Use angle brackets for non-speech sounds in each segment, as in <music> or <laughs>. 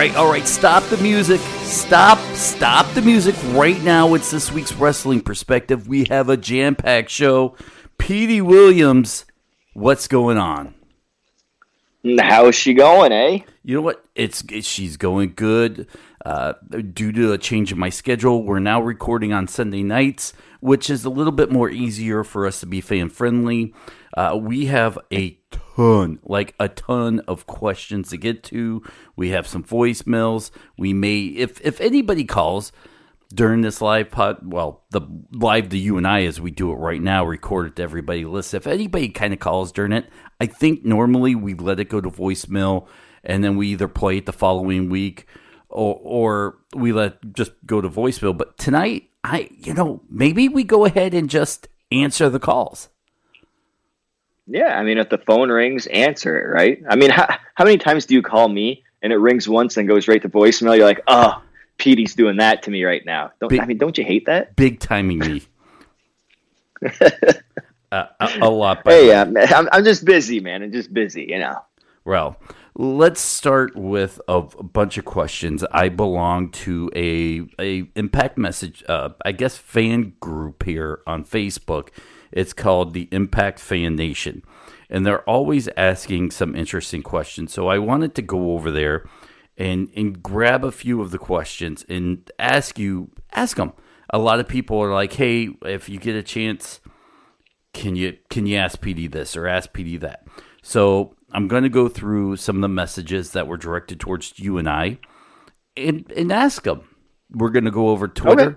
All right, all right, stop the music. Stop, stop the music right now. It's this week's wrestling perspective. We have a jam packed show. Petey Williams, what's going on? How's she going, eh? You know what? It's, it's she's going good. Uh, due to a change in my schedule, we're now recording on Sunday nights, which is a little bit more easier for us to be fan friendly. Uh, we have a ton, like a ton of questions to get to. We have some voicemails. We may, if if anybody calls during this live pod, well, the live to you and I as we do it right now, recorded to everybody listen. If anybody kind of calls during it, I think normally we let it go to voicemail and then we either play it the following week or or we let just go to voicemail. But tonight, I you know maybe we go ahead and just answer the calls. Yeah, I mean, if the phone rings, answer it, right? I mean, how, how many times do you call me and it rings once and goes right to voicemail? You're like, oh, Petey's doing that to me right now. Don't big, I mean? Don't you hate that? Big timing me. <laughs> uh, a, a, lot. Hey, yeah, I'm, I'm just busy, man. I'm just busy, you know. Well, let's start with a, a bunch of questions. I belong to a a impact message, uh, I guess, fan group here on Facebook it's called the Impact Fan Nation. And they're always asking some interesting questions. So I wanted to go over there and, and grab a few of the questions and ask you, ask them. A lot of people are like, hey, if you get a chance, can you can you ask Petey this or ask Petey that? So I'm going to go through some of the messages that were directed towards you and I, and and ask them. We're going to go over Twitter. Okay.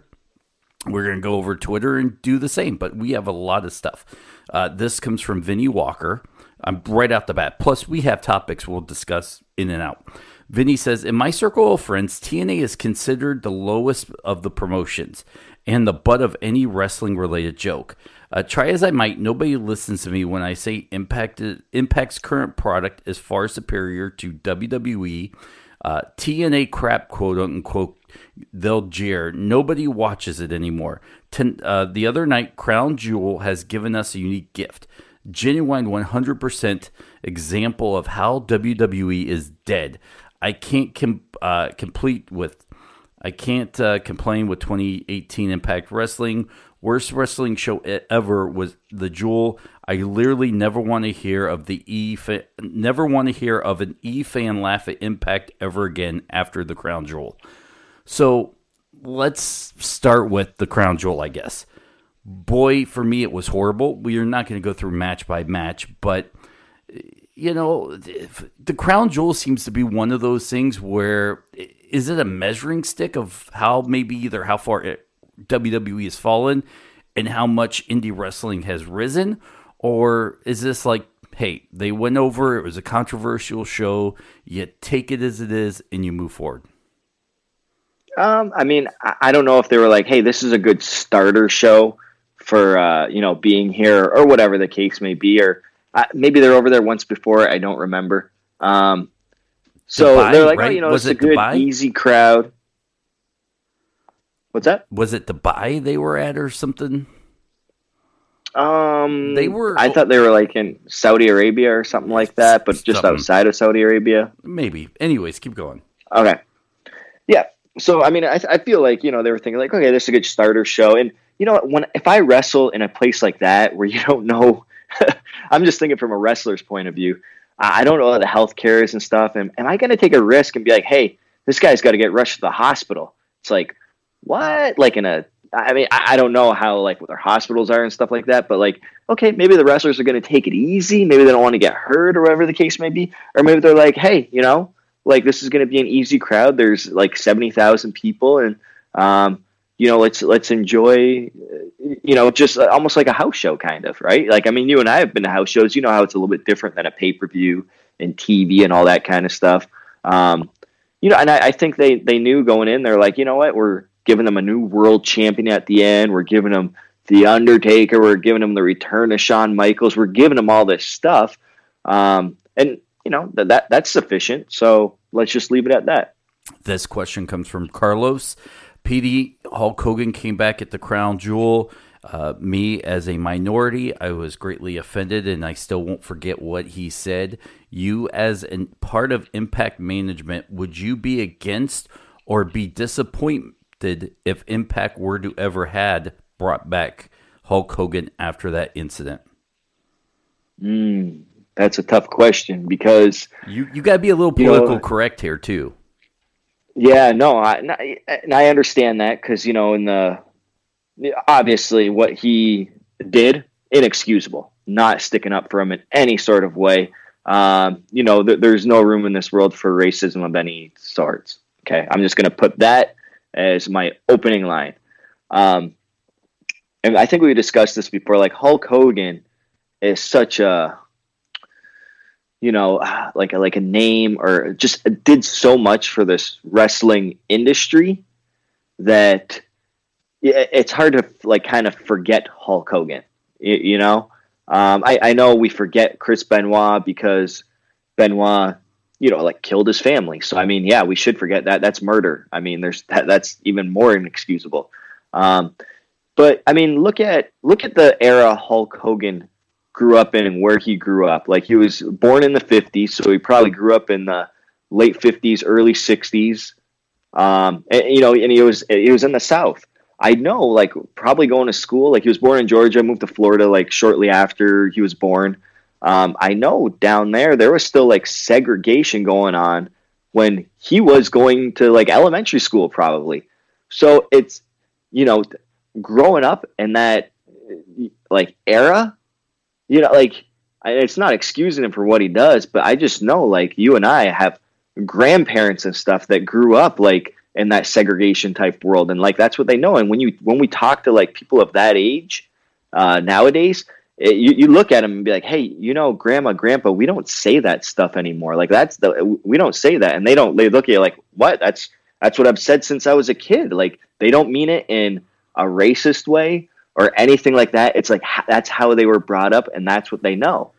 We're going to go over Twitter and do the same, but we have a lot of stuff. Uh, this comes from Vinnie Walker. I'm right out the bat. Plus, we have topics we'll discuss in and out. Vinny says, In my circle of friends, TNA is considered the lowest of the promotions and the butt of any wrestling related joke. Uh, try as I might, nobody listens to me when I say Impact, Impact's current product is far superior to WWE. Uh, TNA crap, quote unquote, they'll jeer. Nobody watches it anymore. Ten, uh, the other night, Crown Jewel has given us a unique gift. Genuine 100% example of how WWE is dead. I can't com- uh, complete with. I can't uh, complain with 2018 Impact Wrestling. Worst wrestling show ever was the Jewel. I literally never want to hear of the E. Fa- never want to hear of an E fan laugh at Impact ever again after the Crown Jewel. So let's start with the crown jewel, I guess. Boy, for me, it was horrible. We are not going to go through match by match, but you know, the crown jewel seems to be one of those things where is it a measuring stick of how maybe either how far eh, it, WWE has fallen and how much indie wrestling has risen, or is this like, hey, they went over, it was a controversial show, you take it as it is, and you move forward? Um, I mean, I don't know if they were like, "Hey, this is a good starter show for uh, you know being here," or whatever the case may be, or uh, maybe they're over there once before. I don't remember. Um, so Dubai, they're like, right? "Oh, you know, was it's it a good, Dubai? easy crowd." What's that? Was it Dubai they were at or something? Um, they were. I thought they were like in Saudi Arabia or something like that, but just something. outside of Saudi Arabia. Maybe. Anyways, keep going. Okay. Yeah, so I mean, I, I feel like you know they were thinking like, okay, this is a good starter show, and you know when if I wrestle in a place like that where you <laughs> don't know, <laughs> I'm just thinking from a wrestler's point of view. I don't know how the health care is and stuff, and am I going to take a risk and be like, hey, this guy's got to get rushed to the hospital? It's like, what? Like in a I mean, I don't know how like what their hospitals are and stuff like that, but like, okay, maybe the wrestlers are going to take it easy. Maybe they don't want to get hurt or whatever the case may be, or maybe they're like, hey, you know, like this is going to be an easy crowd. There's like seventy thousand people, and um, you know, let's let's enjoy, you know, just almost like a house show kind of, right? Like, I mean, you and I have been to house shows. You know how it's a little bit different than a pay per view and TV and all that kind of stuff. Um, you know, and I, I think they they knew going in. They're like, you know what, we're giving them a new world champion at the end. We're giving them the Undertaker. We're giving them the return of Shawn Michaels. We're giving them all this stuff. Um, and you know that, that that's sufficient. So let's just leave it at that. This question comes from Carlos. Petey Hulk Hogan came back at the Crown Jewel. Uh, me, as a minority, I was greatly offended, and I still won't forget what he said. You, as a part of Impact Management, would you be against or be disappointed if Impact were to ever had brought back Hulk Hogan after that incident? Mm, that's a tough question because you you got to be a little political you know, correct here too. Yeah, no, I and I understand that because you know in the obviously what he did inexcusable, not sticking up for him in any sort of way. Um, you know, th- there's no room in this world for racism of any sorts. Okay, I'm just going to put that as my opening line. Um, and I think we discussed this before. Like Hulk Hogan is such a, you know, <sighs> like a, like a name or just did so much for this wrestling industry that it's hard to like kind of forget Hulk Hogan. You, you know, um, I, I know we forget Chris Benoit because Benoit you know, like killed his family. So I mean, yeah, we should forget that. That's murder. I mean, there's that, that's even more inexcusable. Um, but I mean, look at look at the era Hulk Hogan grew up in and where he grew up. Like he was born in the '50s, so he probably grew up in the late '50s, early '60s. Um, and, you know, and he was he was in the South. I know, like probably going to school. Like he was born in Georgia, moved to Florida like shortly after he was born. Um, I know down there there was still like segregation going on when he was going to like elementary school probably. So it's you know growing up in that like era, you know like it's not excusing him for what he does, but I just know like you and I have grandparents and stuff that grew up like in that segregation type world and like that's what they know and when you when we talk to like people of that age uh, nowadays it, you, you look at them and be like, hey, you know, grandma, grandpa, we don't say that stuff anymore. Like that's the we don't say that, and they don't. They look at you like, what? That's that's what I've said since I was a kid. Like they don't mean it in a racist way or anything like that. It's like that's how they were brought up, and that's what they know.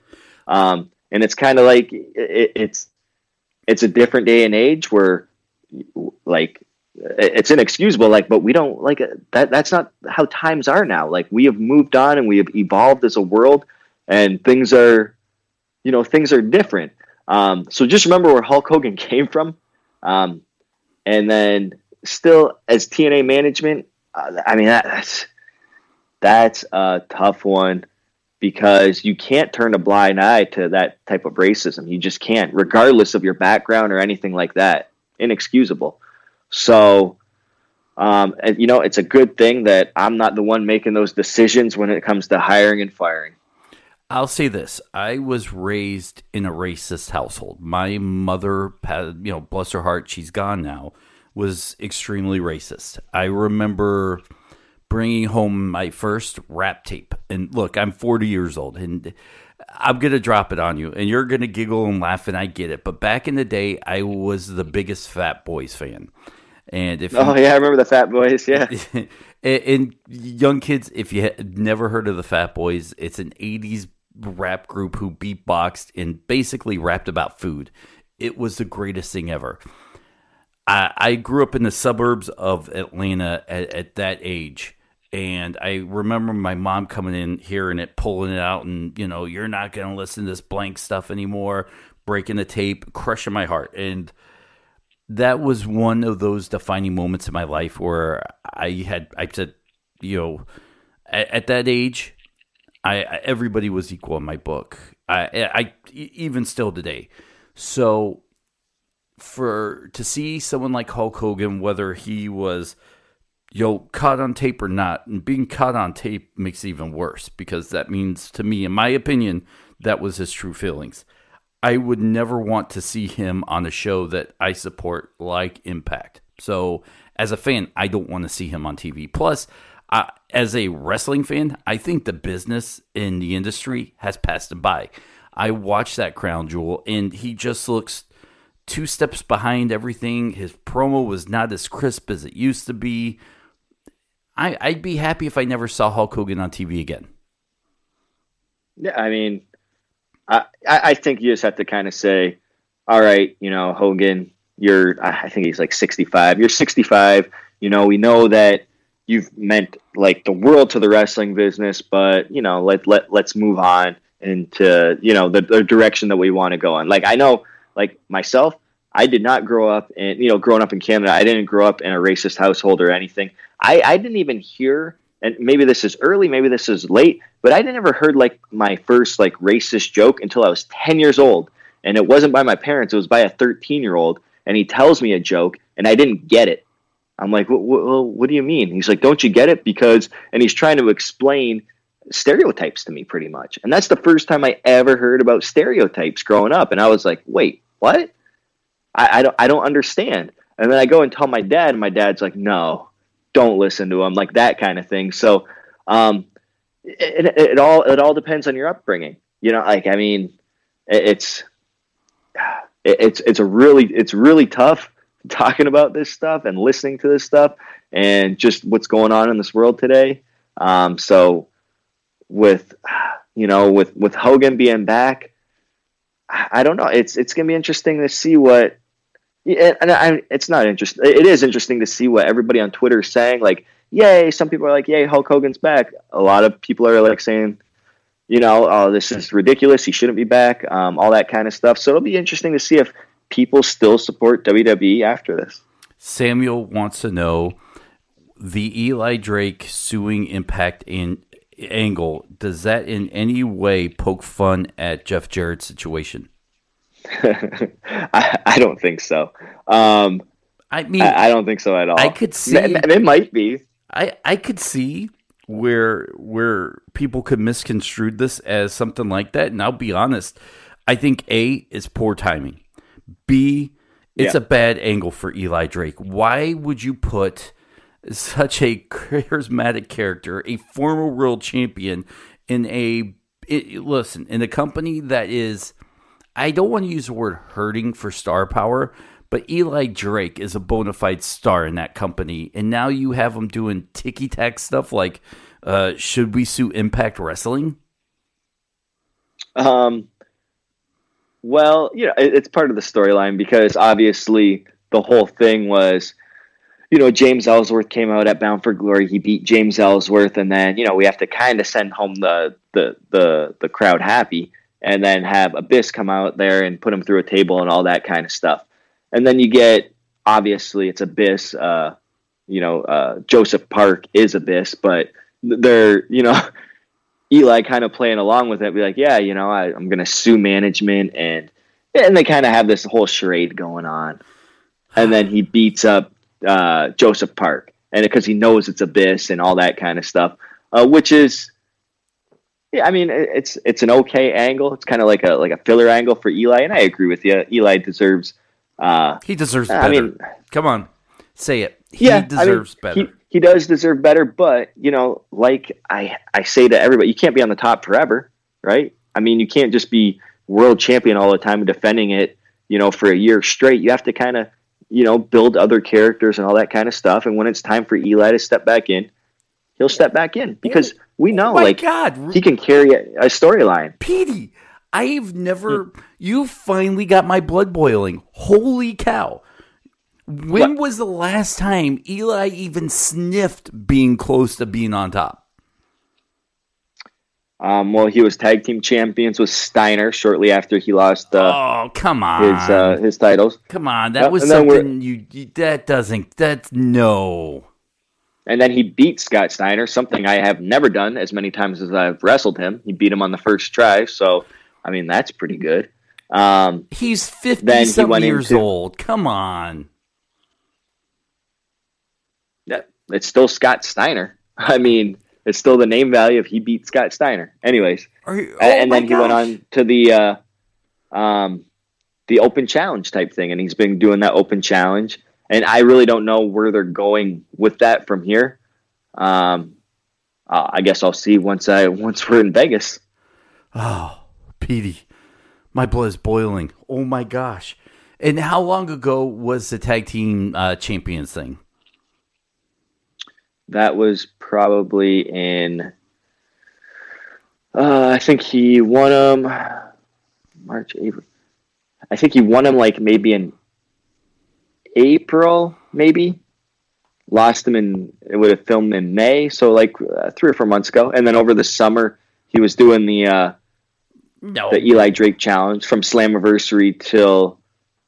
Um, and it's kind of like it, it's it's a different day and age where like it's inexcusable like but we don't like that that's not how times are now like we have moved on and we have evolved as a world and things are you know things are different um, so just remember where hulk hogan <laughs> came from um, and then still as tna management uh, i mean that, that's that's a tough one because you can't turn a blind eye to that type of racism you just can't regardless of your background or anything like that inexcusable so, um, and, you know, it's a good thing that I'm not the one making those decisions when it comes to hiring and firing. I'll say this: I was raised in a racist household. My mother, you know, bless her heart, she's gone now, was extremely racist. I remember bringing home my first rap tape, and look, I'm 40 years old, and I'm gonna drop it on you, and you're gonna giggle and laugh, and I get it. But back in the day, I was the biggest Fat Boys fan. And if oh you, yeah, I remember the Fat Boys. Yeah, <laughs> and, and young kids, if you had never heard of the Fat Boys, it's an '80s rap group who beatboxed and basically rapped about food. It was the greatest thing ever. I, I grew up in the suburbs of Atlanta at, at that age. And I remember my mom coming in, hearing it, pulling it out, and you know, you're not going to listen to this blank stuff anymore, breaking the tape, crushing my heart. And that was one of those defining moments in my life where I had I said, you know, at, at that age, I, I, everybody was equal in my book. I, I even still today. So for to see someone like Hulk Hogan, whether he was know caught on tape or not, and being caught on tape makes it even worse because that means to me, in my opinion, that was his true feelings. I would never want to see him on a show that I support like Impact. So, as a fan, I don't want to see him on TV. Plus, as a wrestling fan, I think the business in the industry has passed him by. I watched that crown jewel, and he just looks two steps behind everything. His promo was not as crisp as it used to be. I, I'd be happy if I never saw Hulk Hogan on TV again. Yeah, I mean, I, I think you just have to kind of say, all right, you know, Hogan, you're, I think he's like 65. You're 65. You know, we know that you've meant like the world to the wrestling business, but you know, let let let's move on into you know the, the direction that we want to go on. Like I know, like myself, I did not grow up in you know growing up in Canada. I didn't grow up in a racist household or anything. I I didn't even hear, and maybe this is early, maybe this is late, but I never heard like my first like racist joke until I was ten years old, and it wasn't by my parents. It was by a thirteen year old, and he tells me a joke, and I didn't get it I'm like, what do you mean? He's like, don't you get it? Because, and he's trying to explain stereotypes to me pretty much. And that's the first time I ever heard about stereotypes growing up. And I was like, wait, what? I, I don't, I don't understand. And then I go and tell my dad, and my dad's like, no, don't listen to them, like that kind of thing. So, um, it, it, it all, it all depends on your upbringing. You know, like, I mean, it, it's, it's, it's a really, it's really tough <laughs> talking about this stuff and listening to this stuff and just what's going on in this world today. Um, so with you know with with Hogan being back, I don't know. It's it's gonna be interesting to see what. And I, it's not interesting. It is interesting to see what everybody on Twitter is saying. Like, yay! Some people are like, yay, Hulk Hogan's back. A lot of people are like saying, you know, oh, this is ridiculous. He shouldn't be back. Um, all that kind of stuff. So it'll be interesting to see if people still support WWE after this. Samuel wants to know the Eli Drake suing Impact in angle. Does that in any way poke fun at Jeff Jarrett's situation? <laughs> I, I, don't think so. Um, I mean, I, I, don't think so at all. I could see it, it might be. I I could see where where people could misconstrue this as something like that. And I'll be honest, I think A is poor timing. B, it's yeah. a bad angle for Eli Drake. Why would you put such a <laughs> charismatic character, a former world champion, in a it, listen in a company that is? I don't want to use the word hurting for star power, but Eli Drake is a bona fide star in that company, and now you have him doing ticky tack stuff like, uh, "Should we sue Impact Wrestling?" Um, well, you know, it's part of the storyline because obviously the whole thing was, you know, James Ellsworth came out at Bound for Glory. He beat James Ellsworth, and then you know we have to kind of send home the the the the crowd happy, and then have Abyss come out there and put him through a table and all that kind of stuff. And then you get obviously it's Abyss. Uh, you know, uh, Joseph Park is Abyss, but they're you know <laughs> Eli kind of playing along with it, be like, yeah, you know, I, am going to sue management, and and they kind of have this whole charade going on, and then he beats up uh, Joseph Park, and because he knows it's Abyss and all that kind of stuff, uh, which is, yeah, I mean, it's it's an okay angle. It's kind of like a like a filler angle for Eli, and I agree with you. Eli deserves. Uh, he deserves. Better. I mean, come on, say it. He yeah, deserves I mean, better. He, he does deserve better, but you know, like I I say to everybody, you can't be on the top forever, right? I mean, you can't just be world champion all the time and defending it, you know, for a year straight. You have to kind of, you know, build other characters and all that kind of stuff. And when it's time for Eli to step back in, he'll step back in because we know, oh like, God. he can carry a, a storyline. Petey, I've never. You finally got my blood boiling. Holy cow! When what? was the last time Eli even sniffed being close to being on top? Um, well, he was tag team champions with Steiner shortly after he lost. Uh, oh, come on! His uh, his titles. Come on, that was something you, you. That doesn't. That's no. And then he beat Scott Steiner, something I have never done as many times as I've wrestled him. He beat him on the first try, so I mean that's pretty good. Um, He's fifty some years into, old. Come on. Yeah, it's still Scott Steiner. <laughs> I mean, it's still the name value if he beat Scott Steiner. Anyways, you, oh and then gosh. he went on to the uh, um, the open challenge type thing, and he's been doing that open challenge. And I really don't know where they're going with that from here. Um, uh, I guess I'll see once I <laughs> once we're in Vegas. Oh, Petey, my blood is boiling. Oh my gosh! And how long ago was the tag team uh, champions thing? That was probably in. Uh, I think he won them March, April. I think he won them like maybe in April, maybe. lost him in it would have filmed in May, so like uh, three or four months ago, and then over the summer he was doing the uh, no, the Eli Drake challenge from Slammiversary till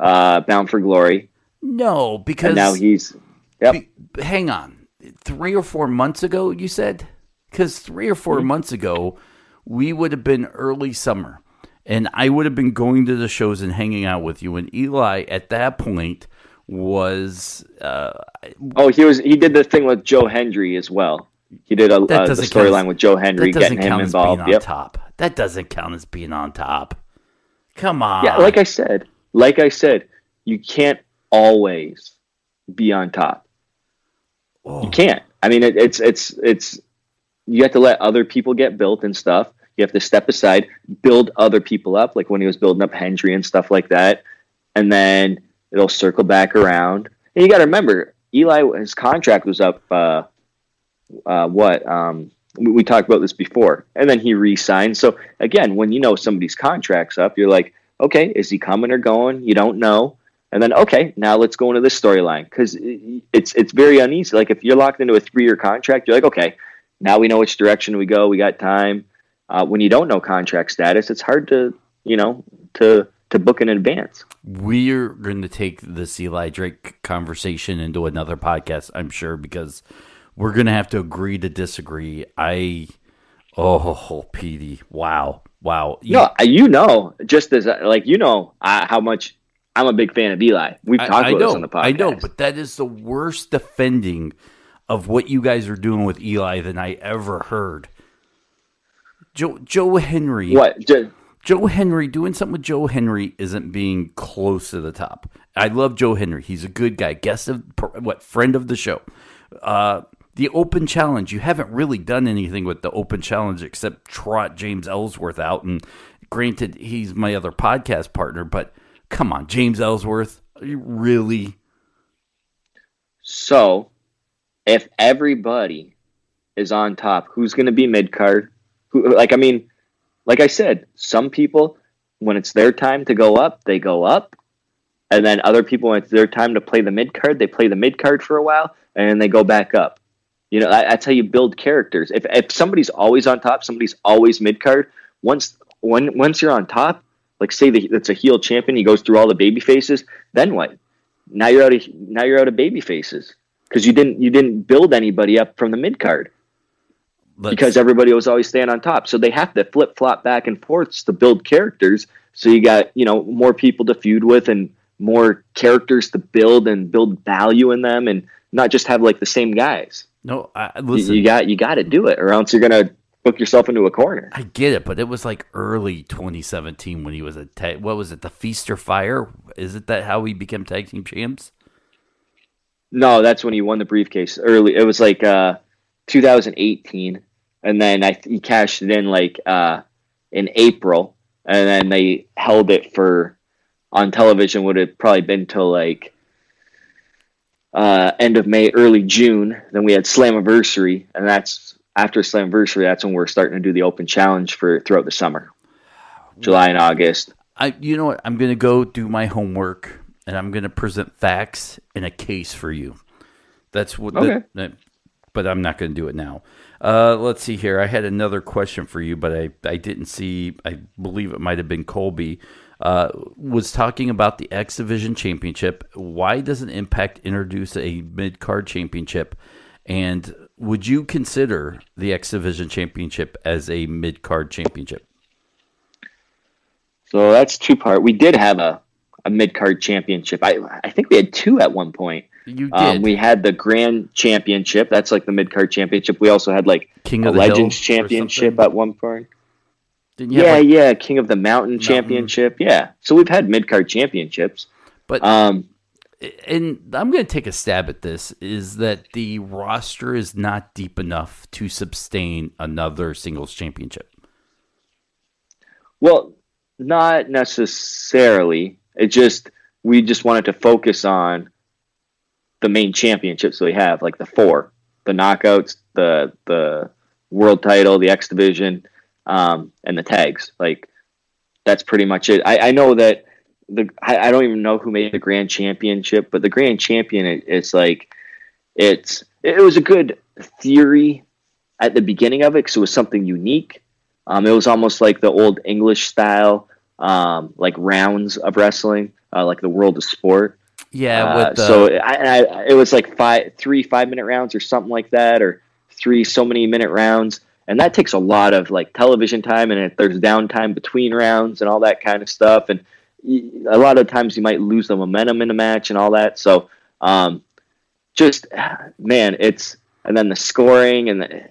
uh, Bound for Glory, no, because and now he's yep. Be- hang on, three or four months ago, you said? Because three or 4 Mm-hmm. months ago, we would have been early summer, and I would have been going to the shows and hanging out with you. And Eli, at that point, was uh, Oh, he was he did the thing with Joe Hendry as well. He did a uh, the doesn't count as- storyline with Joe Hendry, that getting him count as being involved. on Yep. top. That doesn't count as being on top. Come on. Yeah, like I said, like I said, you can't always be on top. Oh, You can't. I mean, it, it's it's it's you have to let other people get built and stuff. You have to step aside, build other people up, like when he was building up Hendry and stuff like that, and then it'll circle back around. And you got to remember, Eli, his contract was up. Uh, uh, what? Um, we, we talked about this before, and then he re-signed. So again, when you know somebody's contract's up, you're like, okay, is he coming or going? You don't know. And then okay, now let's go into this storyline because it's it's very uneasy. Like if you're locked into a three year contract, you're like, okay, now we know which direction we go. We got time. Uh, when you don't know contract status, it's hard to you know to to book in advance. We're going to take this Eli Drake conversation into another podcast, I'm sure, because we're going to have to agree to disagree. I, oh, Petey, wow, wow. You- No, you know, just as like you know uh, how much I'm a big fan of Eli. We've talked I about know, this on the podcast. I know, but that is the worst defending of what you guys are doing with Eli than I ever heard. Joe Joe Hendry, what? Ju- Joe Hendry doing something with Joe Hendry isn't being close to the top. I love Joe Hendry; he's a good guy, guest of what friend of the show. Uh, the Open Challenge, you haven't really done anything with the Open Challenge except trot James Ellsworth out. And granted, he's my other podcast partner, but come on, James Ellsworth, are you really? So, if everybody is on top, who's going to be mid card? Who like I mean, like I said, some people when it's their time to go up, they go up, and then other people when it's their time to play the mid card, they play the mid card for a while, and then they go back up. You know, that- that's how you build characters. If if somebody's always on top, somebody's always mid card. Once when once you're on top, like say the, it's a heel champion, he goes through all the baby faces. Then what? Now you're out of now you're out of baby faces because you didn't you didn't build anybody up from the mid card Let's- because everybody was always staying on top. So they have to flip flop back and forth to build characters. So you got you know more people to feud with and more characters to build and build value in them and not just have like the same guys. no, I, You- listen. you got you got to do it or else you're gonna book yourself into a corner. I get it, but it was like early 2017 when he was a tag. What was it? The Feast or Fired? Is it that how he became tag team champs? No, that's when he won the briefcase early. It was like uh, 2018, and then I he cashed it in like uh, in April, and then they held it for on television. Would have probably been till like uh, end of May, early June. Then we had Slammiversary, and that's after Slammiversary. That's when we're starting to do the Open Challenge for throughout the summer, July and August. I, you know what? I'm gonna go do my homework, and I'm gonna present facts in a case for you. That's what. the- Okay. that- but I'm not gonna do it now. Uh, let's see here. I had another question for you, but I, I didn't see. I believe it might have been Colby. Uh, was talking about the X Division Championship. Why doesn't Impact introduce a mid card championship? And would you consider the X Division Championship as a mid card championship? So that's two part. We did have a, a mid card championship. I I think we had two at one point. You did. Um, we had the Grand Championship. That's like the mid card championship. We also had like King of the Legends Championship at one point. Didn't you have, Yeah, like- yeah, King of the Mountain Championship. Yeah, so we've had mid card championships. but Um, and I'm going to take a stab at this is that the roster is not deep enough to sustain another singles championship. well, not necessarily. It just we just wanted to focus on the main championships we have, like the four, the knockouts, the the world title, the X division, um, and the tags. Like that's pretty much it. I, I know that the I, I don't even know who made the grand championship, but the grand champion it, it's like it's it was a good theory at the beginning of it because it was something unique. Um, it was almost like the old English style, um, like rounds of wrestling, uh, like the world of sport. Yeah. Uh, With the, so I, I, it was like five, three five minute rounds or something like that, or three so many minute rounds, and that takes a lot of like television time, and if there's downtime between rounds and all that kind of stuff, and a lot of times you might lose the momentum in a match and all that. So, um, just <sighs> man, it's and then the scoring and the,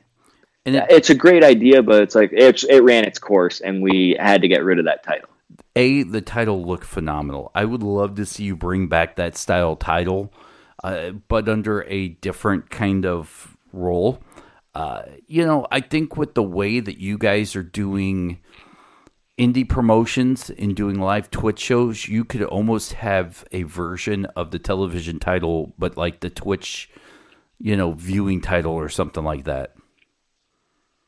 and it, it's a great idea, but it's like it's, it ran its course, and we had to get rid of that title. A the title looked phenomenal. I would love to see you bring back that style title, uh, but under a different kind of role. Uh, you know, I think with the way that you guys are doing indie promotions and doing live Twitch shows, you could almost have a version of the television title, but like the Twitch, you know, viewing title or something like that.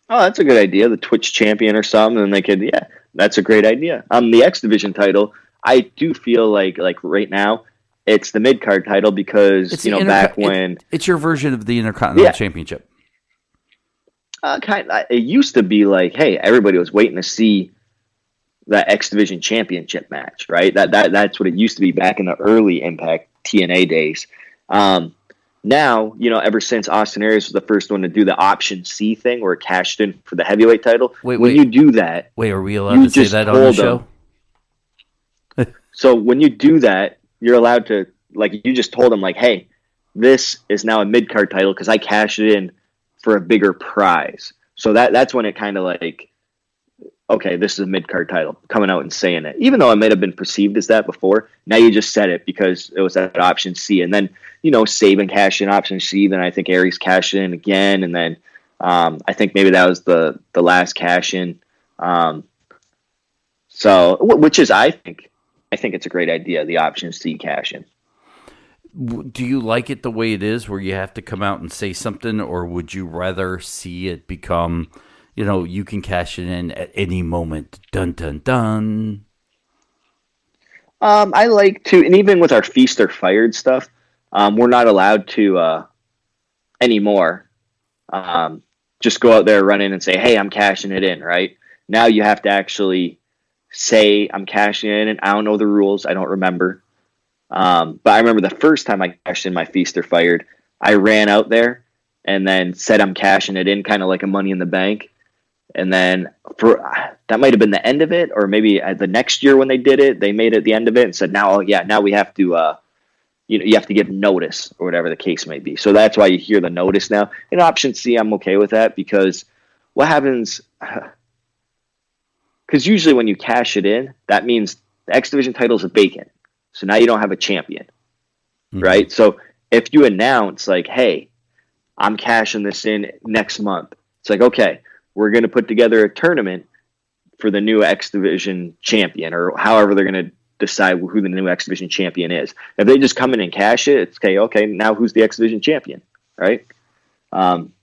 Oh, that's a good idea. The Twitch champion or something, and they could, yeah, that's a great idea. Um, the X Division title, I do feel like, like right now, it's the mid card title because It's you know interco- back it- when It's your version of the Intercontinental Yeah. Championship. uh, kind of, it used to be like, hey, everybody was waiting to see that X Division championship match, right? That that that's what it used to be back in the early Impact TNA days. Um, now, you know, ever since Austin Aries was the first one to do the option C thing, where it cashed in for the heavyweight title. Wait, when wait. you do that, Wait, are we allowed to say that on the show? <laughs> So when you do that, you're allowed to like you just told them like, hey, this is now a mid card title because I cashed it in for a bigger prize. So that that's when it kind of like, okay, this is a mid card title coming out and saying it, even though it might have been perceived as that before. Now you just said it because it was that option C, and then you know Sabin cashed in option C. Then I think Aries cashed in again, and then um, I think maybe that was the the last cash in. Um, so, which is, I think, I think it's a great idea. The option C cash in. Do you like it the way it is, where you have to come out and say something, or would you rather see it become, you know, you can cash it in at any moment? Dun dun dun. Um, I like to, and even with our feast or fired stuff, um, we're not allowed to uh, anymore. Um, just go out there, run in, and say, "Hey, I'm cashing it in." Right now, you have to actually say, "I'm cashing it in," and I don't know the rules. I don't remember. Um, but I remember the first time I cashed in my feast or fired, I ran out there and then said, "I'm cashing it in," kind of like a Money in the Bank. And then for that might have been the end of it, or maybe the next year when they did it, they made it the end of it and said, "Now, yeah, now we have to, uh, you know, you have to give notice or whatever the case may be." So that's why you hear the notice now. In option C, I'm okay with that because what happens? <sighs> Because usually when you cash it in, that means the X Division title is vacant, so now you don't have a champion, Mhm. right? So if you announce like, "Hey, I'm cashing this in next month," it's like, okay, we're going to put together a tournament for the new X Division champion, or however they're going to decide who the new X Division champion is. If they just come in and cash it, it's okay. Okay, now who's the X Division champion, right? Um,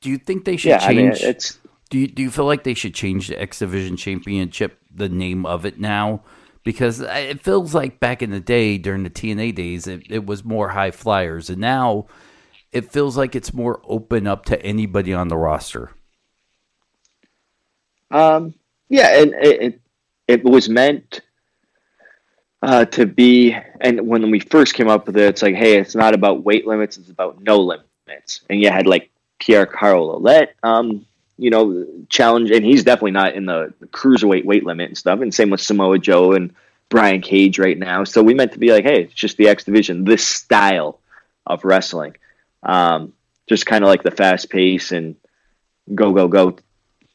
Do you think they should yeah, I mean, change? it's do you do you feel like they should change the X Division Championship, the name of it now? Because it feels like back in the day during the TNA days, it, it was more high flyers, and now it feels like it's more open up to anybody on the roster. Um, yeah, and it, it, it was meant uh, to be. And when we first came up with it, it's like, hey, it's not about weight limits; it's about no limits. And you had like Pierre Carl Ouellet, um, you know, challenge, and he's definitely not in the cruiserweight weight limit and stuff. And same with Samoa Joe and Brian Cage right now. So we meant to be like, hey, it's just the X Division, this style of wrestling, um, just kind of like the fast pace and go go go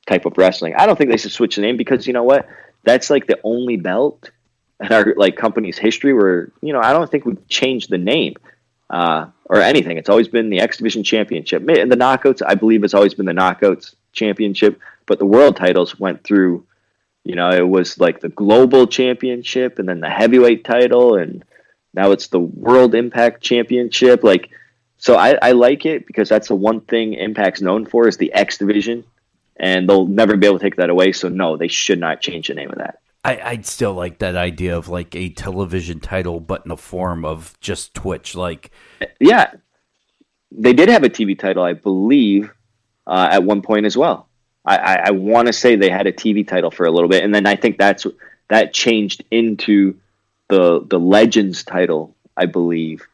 type of wrestling. I don't think they should switch the name because you know what? That's like the only belt in our like company's history where you know I don't think we've changed the name uh, or anything. It's always been the X Division Championship. And the Knockouts, I believe, it's always been the Knockouts Championship. But the world titles went through. You know, it was like the Global Championship and then the Heavyweight title, and now it's the World Impact Championship. Like, so I, I like it because that's the one thing Impact's known for is the X Division and they'll never be able to take that away. So no, they should not change the name of that. I, I'd still like that idea of like a television title, but in the form of just Twitch. Like, Yeah, they did have a TV title, I believe, uh, at one point as well. I, I, I want to say they had a TV title for a little bit, and then I think that's that changed into the the Legends title, I believe.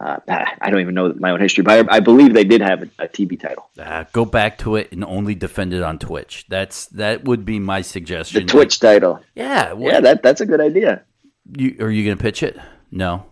Uh, I don't even know my own history, but I, I believe they did have a, a TV title. uh, go back to it and only defend it on Twitch. That's that would be my suggestion. The. Twitch title. yeah, what, Yeah, that that's a good idea. You, are you going to pitch it? No,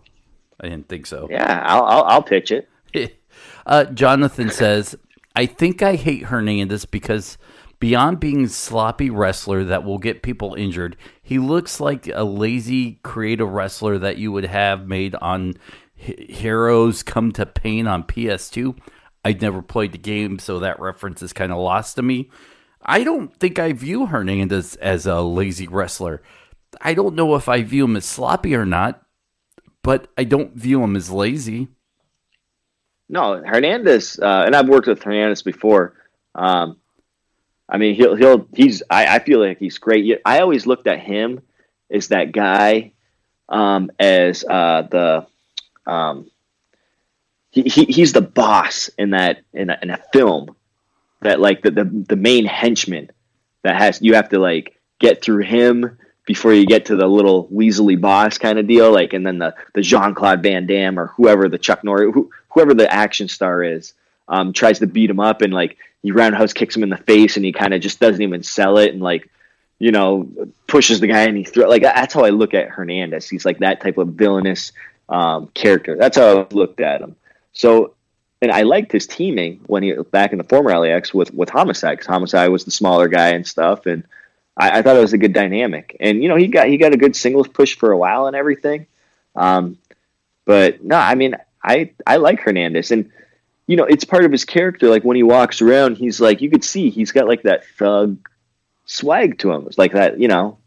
I didn't think so. Yeah, I'll I'll, I'll pitch it. <laughs> uh, Jonathan says, I think I hate Hernandez because beyond being sloppy wrestler that will get people injured, he looks like a lazy creative wrestler that you would have made on Here Comes the Pain on PS2. I'd never played the game, so that reference is kind of lost to me. I don't think I view Hernandez as a lazy wrestler. I don't know if I view him as sloppy or not, but I don't view him as lazy. No, Hernandez, uh, and I've worked with Hernandez before. Um, I mean, he'll he'll he's. I, I feel like he's great. I always looked at him as that guy, um, as uh, the, um, he, he he's the boss in that in a, in a film, that like the, the the main henchman that has you have to like get through him before you get to the little weaselly boss kind of deal, like, and then the the Jean Claude Van Damme or whoever the Chuck Norris, who, whoever the action star is, um, tries to beat him up and like he roundhouse kicks him in the face and he kind of just doesn't even sell it and like you know pushes the guy and he like that's how I look at Hernandez. He's like that type of villainous um, character. That's how I looked at him. So. And I liked his teaming when he back in the former LAX with with Homicide because Homicide was the smaller guy and stuff, and I, I, thought it was a good dynamic. And you know, he got he got a good singles push for a while and everything. Um, but no, I mean, I I like Hernandez, and you know, it's part of his character. Like when he walks around, he's like you could see he's got like that thug swag to him. It's like that, you know,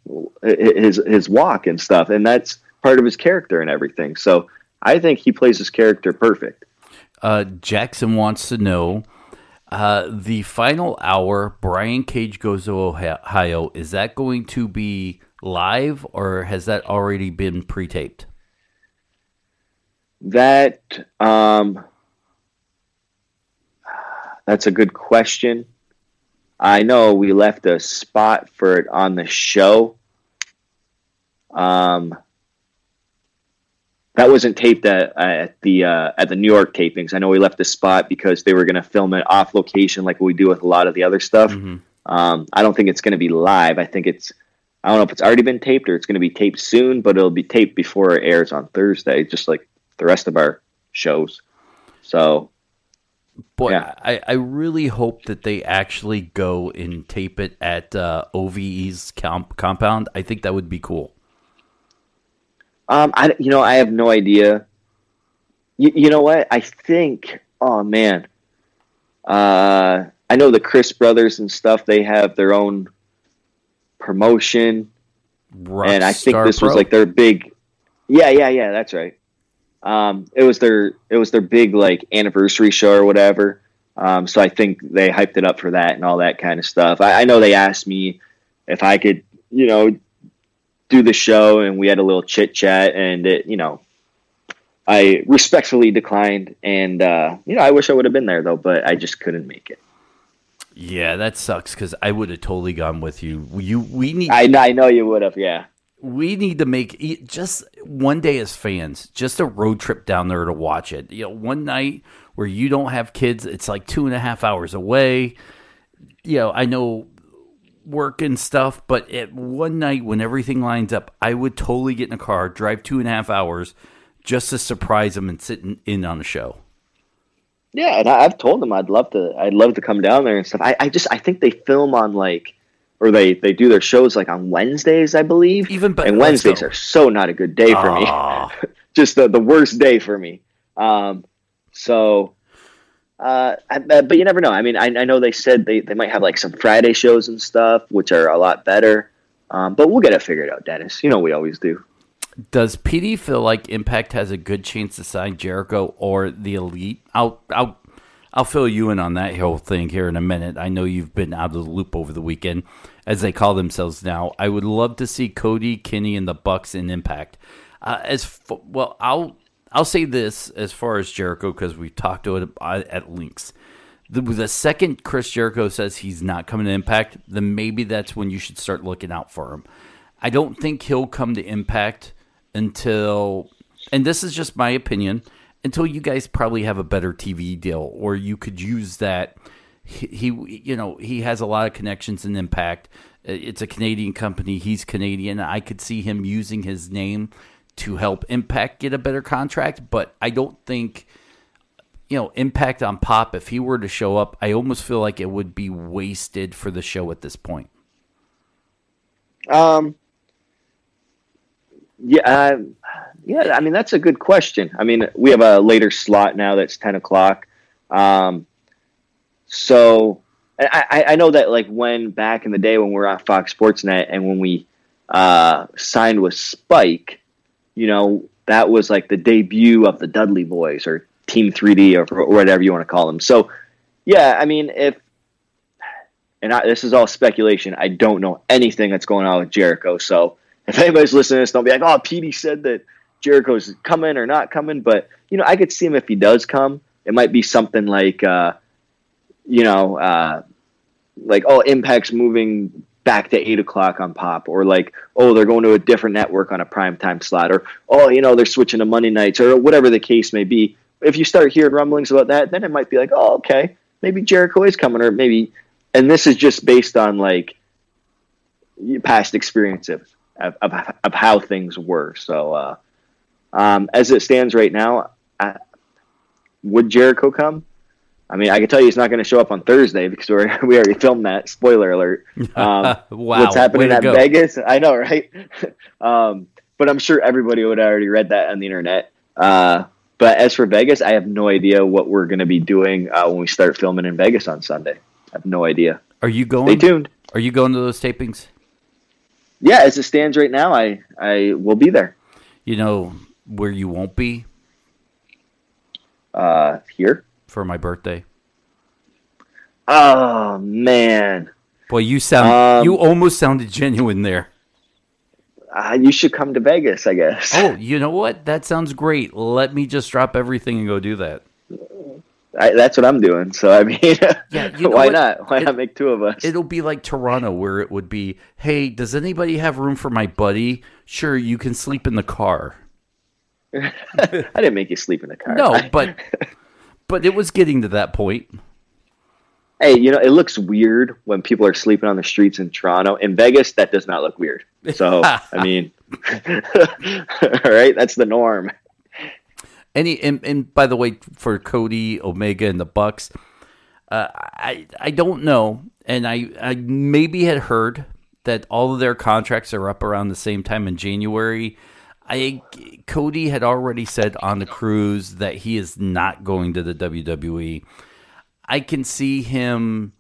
his his walk and stuff, and that's part of his character and everything. So I think he plays his character perfect. Uh, Jackson wants to know uh, the final hour. Brian Cage goes to Ohio. Is that going to be live or has that already been pre-taped? That um, that's a good question. I know we left a spot for it on the show. Um, that wasn't taped at, at the uh, at the New York tapings. I know we left the spot because they were going to film it off location, like we do with a lot of the other stuff. Mm-hmm. Um, I don't think it's going to be live. I think it's I don't know if it's already been taped or it's going to be taped soon, but it'll be taped before it airs on Thursday, just like the rest of our shows. So, boy, yeah. I, I really hope that they actually go and tape it at uh, OVE's comp- compound. I think that would be cool. Um, I you know I have no idea. You, you know what? I think. Oh man. Uh, I know the Crist brothers and stuff. They have their own promotion, Rock and I think Star this Pro? was like their big. Yeah, yeah, yeah. That's right. Um, it was their it was their big like anniversary show or whatever. Um, so I think they hyped it up for that and all that kind of stuff. I, I know they asked me if I could, you know, do the show, and we had a little chit chat, and it, you know, I respectfully declined, and uh, you know, I wish I would have been there though, but I just couldn't make it. Yeah, that sucks because I would have totally gone with you. You, we need. I, I know you would have, yeah. We need to make just one day as fans, just a road trip down there to watch it. You know, one night where you don't have kids, it's like two and a half hours away. You know, I know work and stuff, but at one night when everything lines up, I would totally get in a car, drive two and a half hours just to surprise them and sit in, in on the show. Yeah, and I, I've told them I'd love to. I'd love to come down there and stuff. I, I just I think they film on like, or they they do their shows like on Wednesdays, I believe. Even better, and Wednesdays are so not a good day for Aw. me. <laughs> just the the worst day for me. Um, so. Uh, but you never know. I mean, I, I know they said they, they might have like some Friday shows and stuff, which are a lot better. Um, but we'll get it figured out, Dennis. You know we always do. Does Petey feel like Impact has a good chance to sign Jericho or the Elite out out I'll fill you in on that whole thing here in a minute. I know you've been out of the loop over the weekend, as they call themselves now. I would love to see Cody, Kenny, and the Bucks in Impact. Uh, as f- well, I'll I'll say this as far as Jericho because we've talked to it uh, at links. The, the second Chris Jericho says he's not coming to Impact, then maybe that's when you should start looking out for him. I don't think he'll come to Impact until, and this is just my opinion, until you guys probably have a better TV deal or you could use that. He, he you know, he has a lot of connections in Impact. It's a Canadian company. He's Canadian. I could see him using his name to help Impact get a better contract, but I don't think you know, impact on Pop, if he were to show up, I almost feel like it would be wasted for the show at this point. Um, yeah, uh, yeah. I mean, that's a good question. I mean, we have a later slot now that's ten o'clock. Um, so I, I know that like when back in the day when we were on Fox Sports Net and when we uh, signed with Spike, you know, that was like the debut of the Dudley Boys or Team 3D or, or whatever you want to call them. So, yeah, I mean, if and I, this is all speculation. I don't know anything that's going on with Jericho. So if anybody's listening to this, don't be like, "Oh, Petey said that Jericho's coming or not coming." But you know, I could see him if he does come. It might be something like, uh, you know, uh, like oh, Impact's moving back to eight o'clock on Pop, or like oh, they're going to a different network on a prime time slot, or oh, you know, they're switching to Monday nights, or whatever the case may be if you start hearing rumblings about that, then it might be like, oh, okay, maybe Jericho is coming, or maybe, and this is just based on like past experiences of, of, of how things were. So, uh, um, as it stands right now, I, would Jericho come? I mean, I can tell you it's not going to show up on Thursday because we <laughs> we already filmed that. Spoiler alert. Um, <laughs> wow. What's happening at go. Vegas? I know, right? <laughs> um, but I'm sure everybody would have already read that on the internet. Uh, but as for Vegas, I have no idea what we're going to be doing uh, when we start filming in Vegas on Sunday. I have no idea. Are you going? Stay tuned. Are you going to those tapings? Yeah, as it stands right now, I I will be there. You know where you won't be? Uh, here for my birthday. Oh man. Boy, you sound um, you almost sounded genuine there uh, you should come to Vegas, I guess. Oh, you know what? That sounds great. Let me just drop everything and go do that. I, that's what I'm doing. So I mean, <laughs> yeah, you know why what? not? Why it, not make two of us? It'll be like Toronto, where it would be, "Hey, does anybody have room for my buddy? Sure, you can sleep in the car." <laughs> I didn't make you sleep in the car. No, but <laughs> but it was getting to that point hey, you know, it looks weird when people are sleeping on the streets in Toronto. In Vegas, that does not look weird. So, <laughs> I mean, <laughs> all right, that's the norm. Any and, and by the way, for Cody, Omega, and the Bucks, uh, I I don't know, and I I maybe had heard that all of their contracts are up around the same time in January. I Cody had already said on the cruise that he is not going to the WWE. I can see him,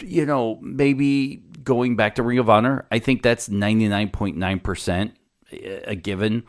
you know, maybe going back to Ring of Honor. I think that's 99.9% a given.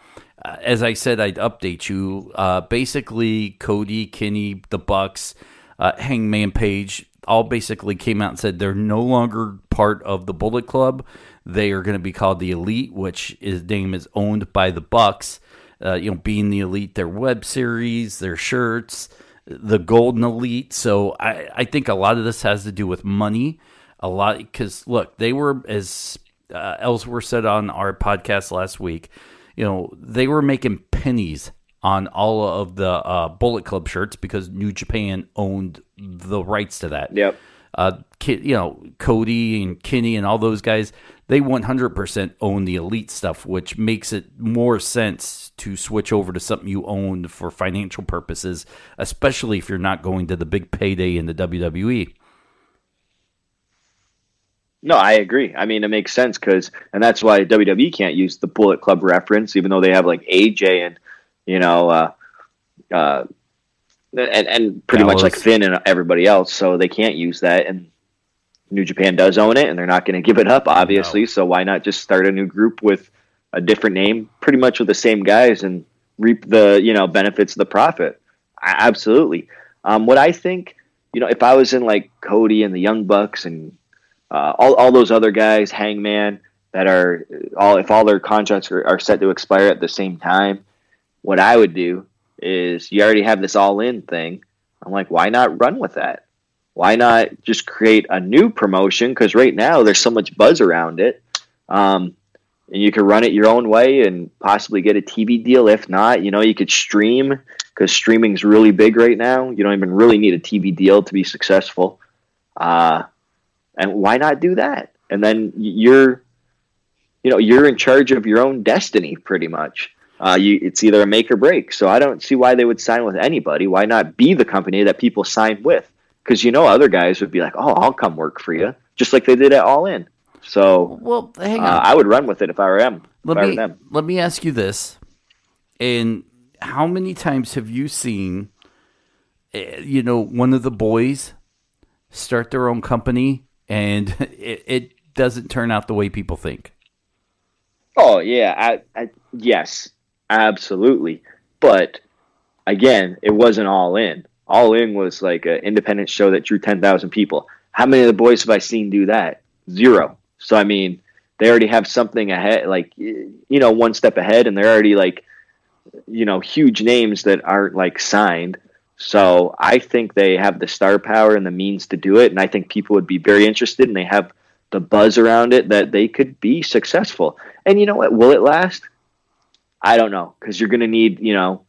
Uh, as I said, I'd update you. Uh, basically, Cody, Kenny, the Bucks, uh, Hangman Page all basically came out and said they're no longer part of the Bullet Club. They are going to be called the Elite, which is name is owned by the Bucks. Uh, you know, being the Elite, their web series, their shirts, the golden elite. So I, I think a lot of this has to do with money. A lot because look, they were as uh, Ellsworth said on our podcast last week. You know, they were making pennies on all of the uh, Bullet Club shirts because New Japan owned the rights to that. Yep. Uh, you know, Cody and Kenny and all those guys, they 100% own the elite stuff, which makes it more sense to switch over to something you own for financial purposes, especially if you're not going to the big payday in the WWE. No, I agree. I mean, it makes sense because, and that's why WWE can't use the Bullet Club reference, even though they have like AJ and, you know, uh, uh, and, and pretty much like Finn and everybody else. So they can't use that. And New Japan does own it, and they're not going to give it up, obviously. No. So why not just start a new group with a different name, pretty much with the same guys, and reap the you know benefits of the profit? Absolutely. Um, what I think, you know, if I was in like Cody and the Young Bucks and uh, all, all those other guys, Hangman, that are all if all their contracts are, are set to expire at the same time, what I would do is you already have this all in thing. I'm like, why not run with that? Why not just create a new promotion? Because right now there's so much buzz around it. Um, and you could run it your own way and possibly get a TV deal. If not, you know, you could stream because streaming's really big right now. You don't even really need a TV deal to be successful. Uh, and why not do that? And then you're, you know, you're in charge of your own destiny pretty much. Uh, you, it's either a make or break. So I don't see why they would sign with anybody. Why not be the company that people sign with? Because you know, other guys would be like, "Oh, I'll come work for you," just like they did at All In. So, well, hang on. Uh, I would run with it if I were them. Let me let me ask you this: and how many times have you seen, eh, you know, one of the boys start their own company and <laughs> it, it doesn't turn out the way people think? Oh yeah, I, I, yes, absolutely. But again, it wasn't all in. All in was like an independent show that drew ten thousand people. How many of the boys have I seen do that? Zero. So I mean, they already have something ahead, like you know, one step ahead, and they're already like, you know, huge names that aren't like signed. So I think they have the star power and the means to do it, and I think people would be very interested, and they have the buzz around it that they could be successful. And you know what? Will it last? I don't know because you're going to need you know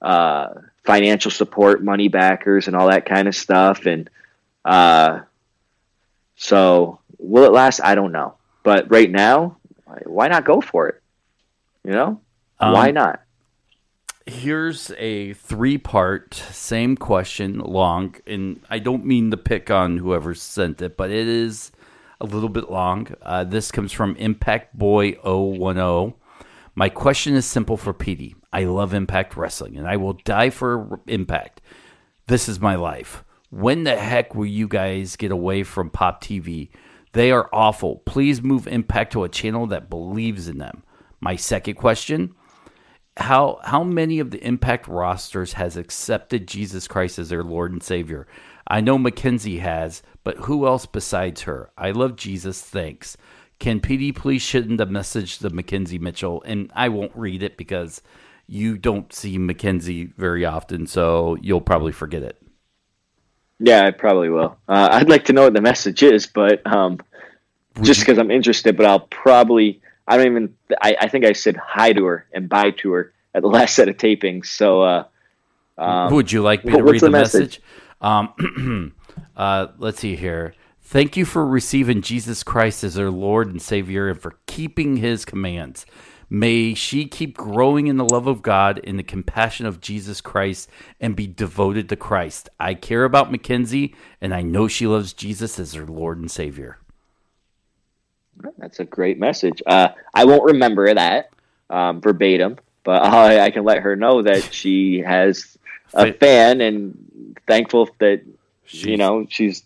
uh, financial support, money backers, and all that kind of stuff, and uh, so will it last? I don't know. But right now, why not go for it? You know, um, why not? Here's a three part, same question, long. And I don't mean to pick on whoever sent it, but it is a little bit long. Uh, this comes from Impact Boy 010. My question is simple for Petey. I love Impact Wrestling and I will die for Impact. This is my life. When the heck will you guys get away from Pop TV? They are awful. Please move Impact to a channel that believes in them. My second question how how many of the Impact rosters has accepted Jesus Christ as their Lord and Savior? I know Mackenzie has, but who else besides her? I love Jesus. Thanks. Can Petey please send a message to Mackenzie Mitchell? And I won't read it because you don't see Mackenzie very often, so you'll probably forget it. Yeah, I probably will. Uh, I'd like to know what the message is, but um, just because I'm interested, but I'll probably I don't even. I, I think I said hi to her and bye to her at the <laughs> last set of tapings. So, uh, um, would you like me to read the, the message? message? Um, <clears throat> uh, let's see here. Thank you for receiving Jesus Christ as our Lord and Savior and for keeping His commands. May she keep growing in the love of God and the compassion of Jesus Christ and be devoted to Christ. I care about Mackenzie and I know she loves Jesus as her Lord and Savior. That's a great message. Uh, I won't remember that um, verbatim, but <laughs> I, I, can let her know that she has a fan and thankful that you know she's.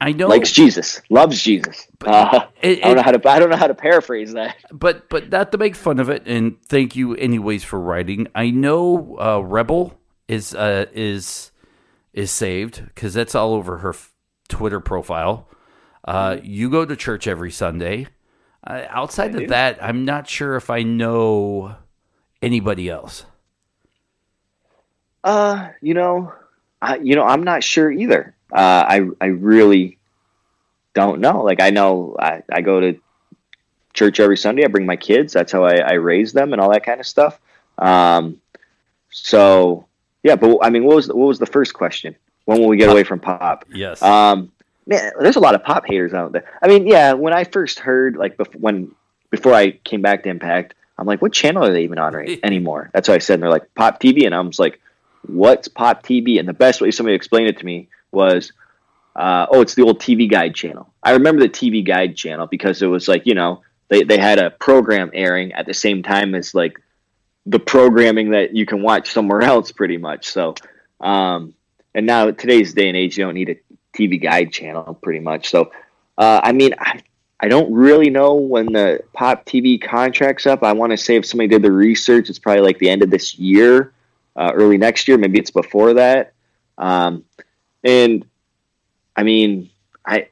I know likes Jesus, loves Jesus. Uh, it, it, I don't know how to. I don't know how to paraphrase that. But but not to make fun of it, and thank you anyways for writing. I know uh, Rebel is uh, is is saved because that's all over her f- Twitter profile. Uh, you go to church every Sunday. Uh, outside I of do. that, I'm not sure if I know anybody else. Uh, you know, I, you know, I'm not sure either. Uh, I I really don't know. Like I know I, I go to church every Sunday. I bring my kids. That's how I, I raise them and all that kind of stuff. Um, so yeah, but I mean, what was what was the first question? When will we get away from pop? Yes. Um, man, there's a lot of pop haters out there. I mean, yeah, when I first heard like bef- when before I came back to Impact, I'm like, what channel are they even on right <laughs> anymore? That's what I said. And they're like Pop TV, and I was like, what's Pop TV? And the best way somebody explained it to me was, uh, oh, it's the old TV Guide channel. I remember the TV Guide channel because it was like you know they they had a program airing at the same time as like the programming that you can watch somewhere <laughs> else, pretty much. So. Um, and now today's day and age, you don't need a TV Guide channel, pretty much. So, uh, I mean, I, I don't really know when the Pop TV contract's up. I want to say if somebody did the research, it's probably like the end of this year. uh, early next year. Maybe it's before that. Um, and I mean, I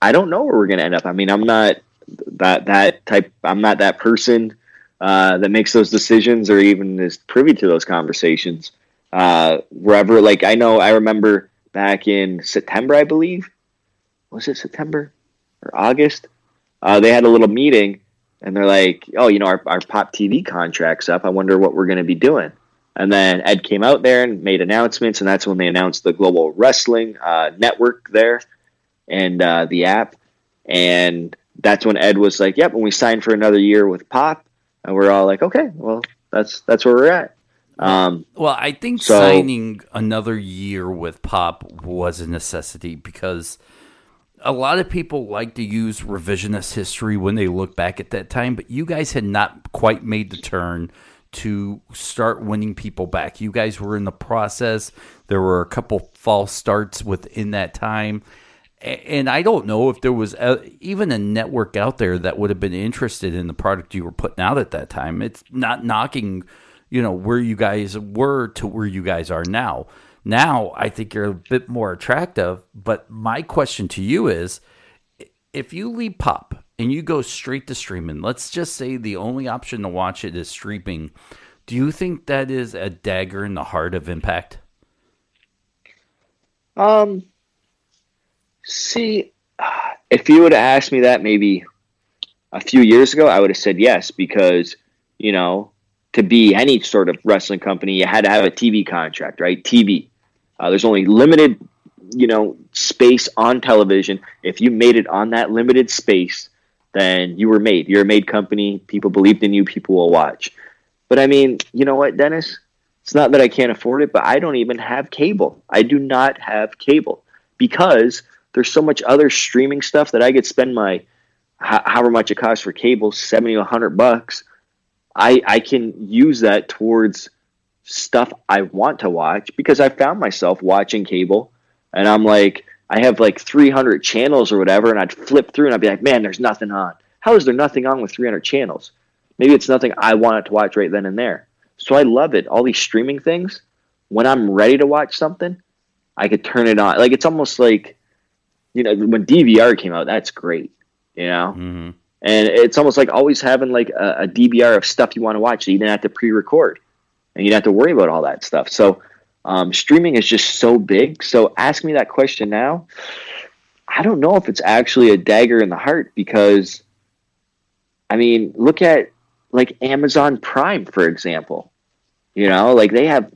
I don't know where we're going to end up. I mean, I'm not that that type. I'm not that person uh, that makes those decisions or even is privy to those conversations. Uh, wherever, like I know, I remember back in September, I believe, was it September or August? Uh, they had a little meeting, and they're like, "Oh, you know, our our Pop TV contract's up. I wonder what we're going to be doing." And then Ed came out there and made announcements, and that's when they announced the Global Wrestling uh, Network there and uh, the app. And that's when Ed was like, "Yep." When we signed for another year with Pop, and we're all like, "Okay, well, that's that's where we're at." Um, well, I think so, signing another year with Pop was a necessity because a lot of people like to use revisionist history when they look back at that time, but you guys had not quite made the turn to start winning people back. You guys were in the process. There were a couple false starts within that time. And I don't know if there was a, even a network out there that would have been interested in the product you were putting out at that time. It's not knocking, you know, where you guys were to where you guys are now. Now, I think you're a bit more attractive. But my question to you is if you leave pop and you go straight to streaming, let's just say the only option to watch it is streaming, do you think that is a dagger in the heart of Impact? Um, see, <sighs> if you would have asked me that maybe a few years ago, I would have said yes because you know to be any sort of wrestling company, you had to have a TV contract, right? TV. Uh, there's only limited, you know, space on television. If you made it on that limited space, then you were made. You're a made company. People believed in you. People will watch. But I mean, you know what, Dennis? It's not that I can't afford it, but I don't even have cable. I do not have cable because there's so much other streaming stuff that I could spend my however much it costs for cable, 70 to 100 bucks. I, I can use that towards stuff I want to watch because I found myself watching cable and I'm like, I have like 300 channels or whatever, and I'd flip through and I'd be like, man, there's nothing on. How is there nothing on with 300 channels? Maybe it's nothing I wanted to watch right then and there. So I love it. All these streaming things, when I'm ready to watch something, I could turn it on. Like it's almost like, you know, when DVR came out, that's great, you know? Mm-hmm. And it's almost like always having like a, a DVR of stuff you want to watch. So you didn't have to pre record and you didn't have to worry about all that stuff. So um, streaming is just so big. So ask me that question now. I don't know if it's actually a dagger in the heart because, I mean, look at like Amazon Prime, for example. You know, like they have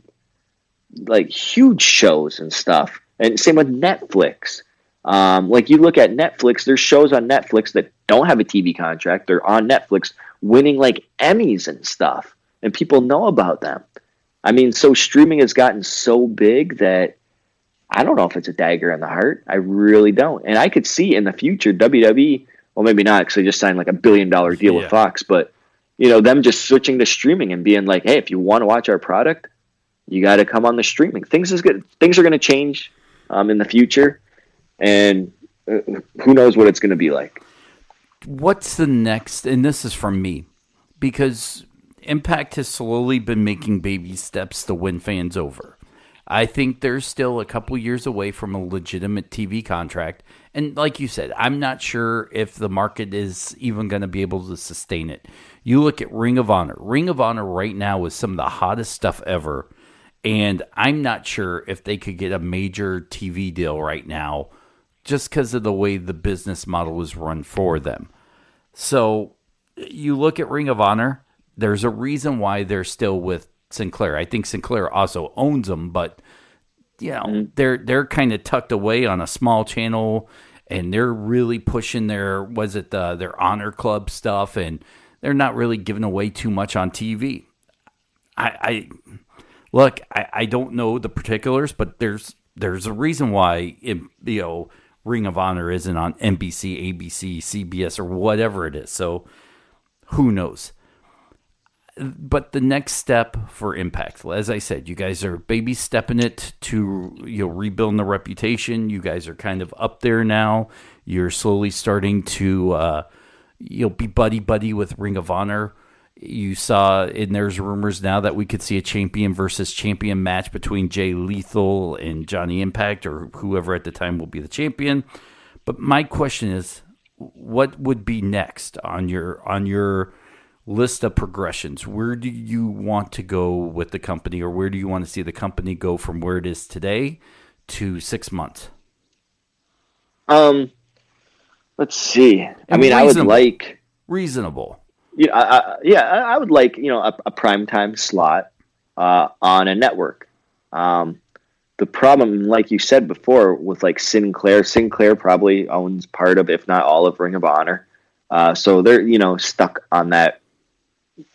like huge shows and stuff. And same with Netflix. Um, like you look at Netflix, there's shows on Netflix that don't have a TV contract. They're on Netflix winning like Emmys and stuff, and people know about them. I mean, so streaming has gotten so big that I don't know if it's a dagger in the heart. I really don't. And I could see in the future WWE, well, maybe not because they just signed like a billion dollar deal yeah. with Fox, but you know, them just switching to streaming and being like, hey, if you want to watch our product, you got to come on the streaming. Things is good. Things are going to change um, in the future, and uh, who knows what it's going to be like. What's the next? And this is from me because Impact has slowly been making baby steps to win fans over. I think they're still a couple years away from a legitimate TV contract. And like you said, I'm not sure if the market is even going to be able to sustain it. You look at Ring of Honor. Ring of Honor right now is some of the hottest stuff ever. And I'm not sure if they could get a major TV deal right now just because of the way the business model is run for them. So you look at Ring of Honor, there's a reason why they're still with Sinclair. I think Sinclair also owns them, but you know mm-hmm. they're they're kind of tucked away on a small channel, and they're really pushing their was it the, their Honor Club stuff, and they're not really giving away too much on TV. I, I look, I, I don't know the particulars, but there's there's a reason why it, you know Ring of Honor isn't on NBC, ABC, CBS, or whatever it is. So who knows? But the next step for impact as i said you guys are baby stepping it to you know rebuilding the reputation. You guys are kind of up there now. You're slowly starting to uh, you know be buddy buddy with ring of honor. You saw, and there's rumors now that we could see a champion versus champion match between Jay Lethal and Johnny Impact, or whoever at the time will be the champion. But my question is, what would be next on your on your list of progressions? Where do you want to go with the company, or where do you want to see the company go from where it is today to six months? Um, let's see. And I mean, I would like reasonable. Yeah, I, I, yeah, I would like you know a, a prime time slot uh, on a network. Um, the problem, like you said before, with like Sinclair, Sinclair probably owns part of, if not all of Ring of Honor. Uh, so they're you know stuck on that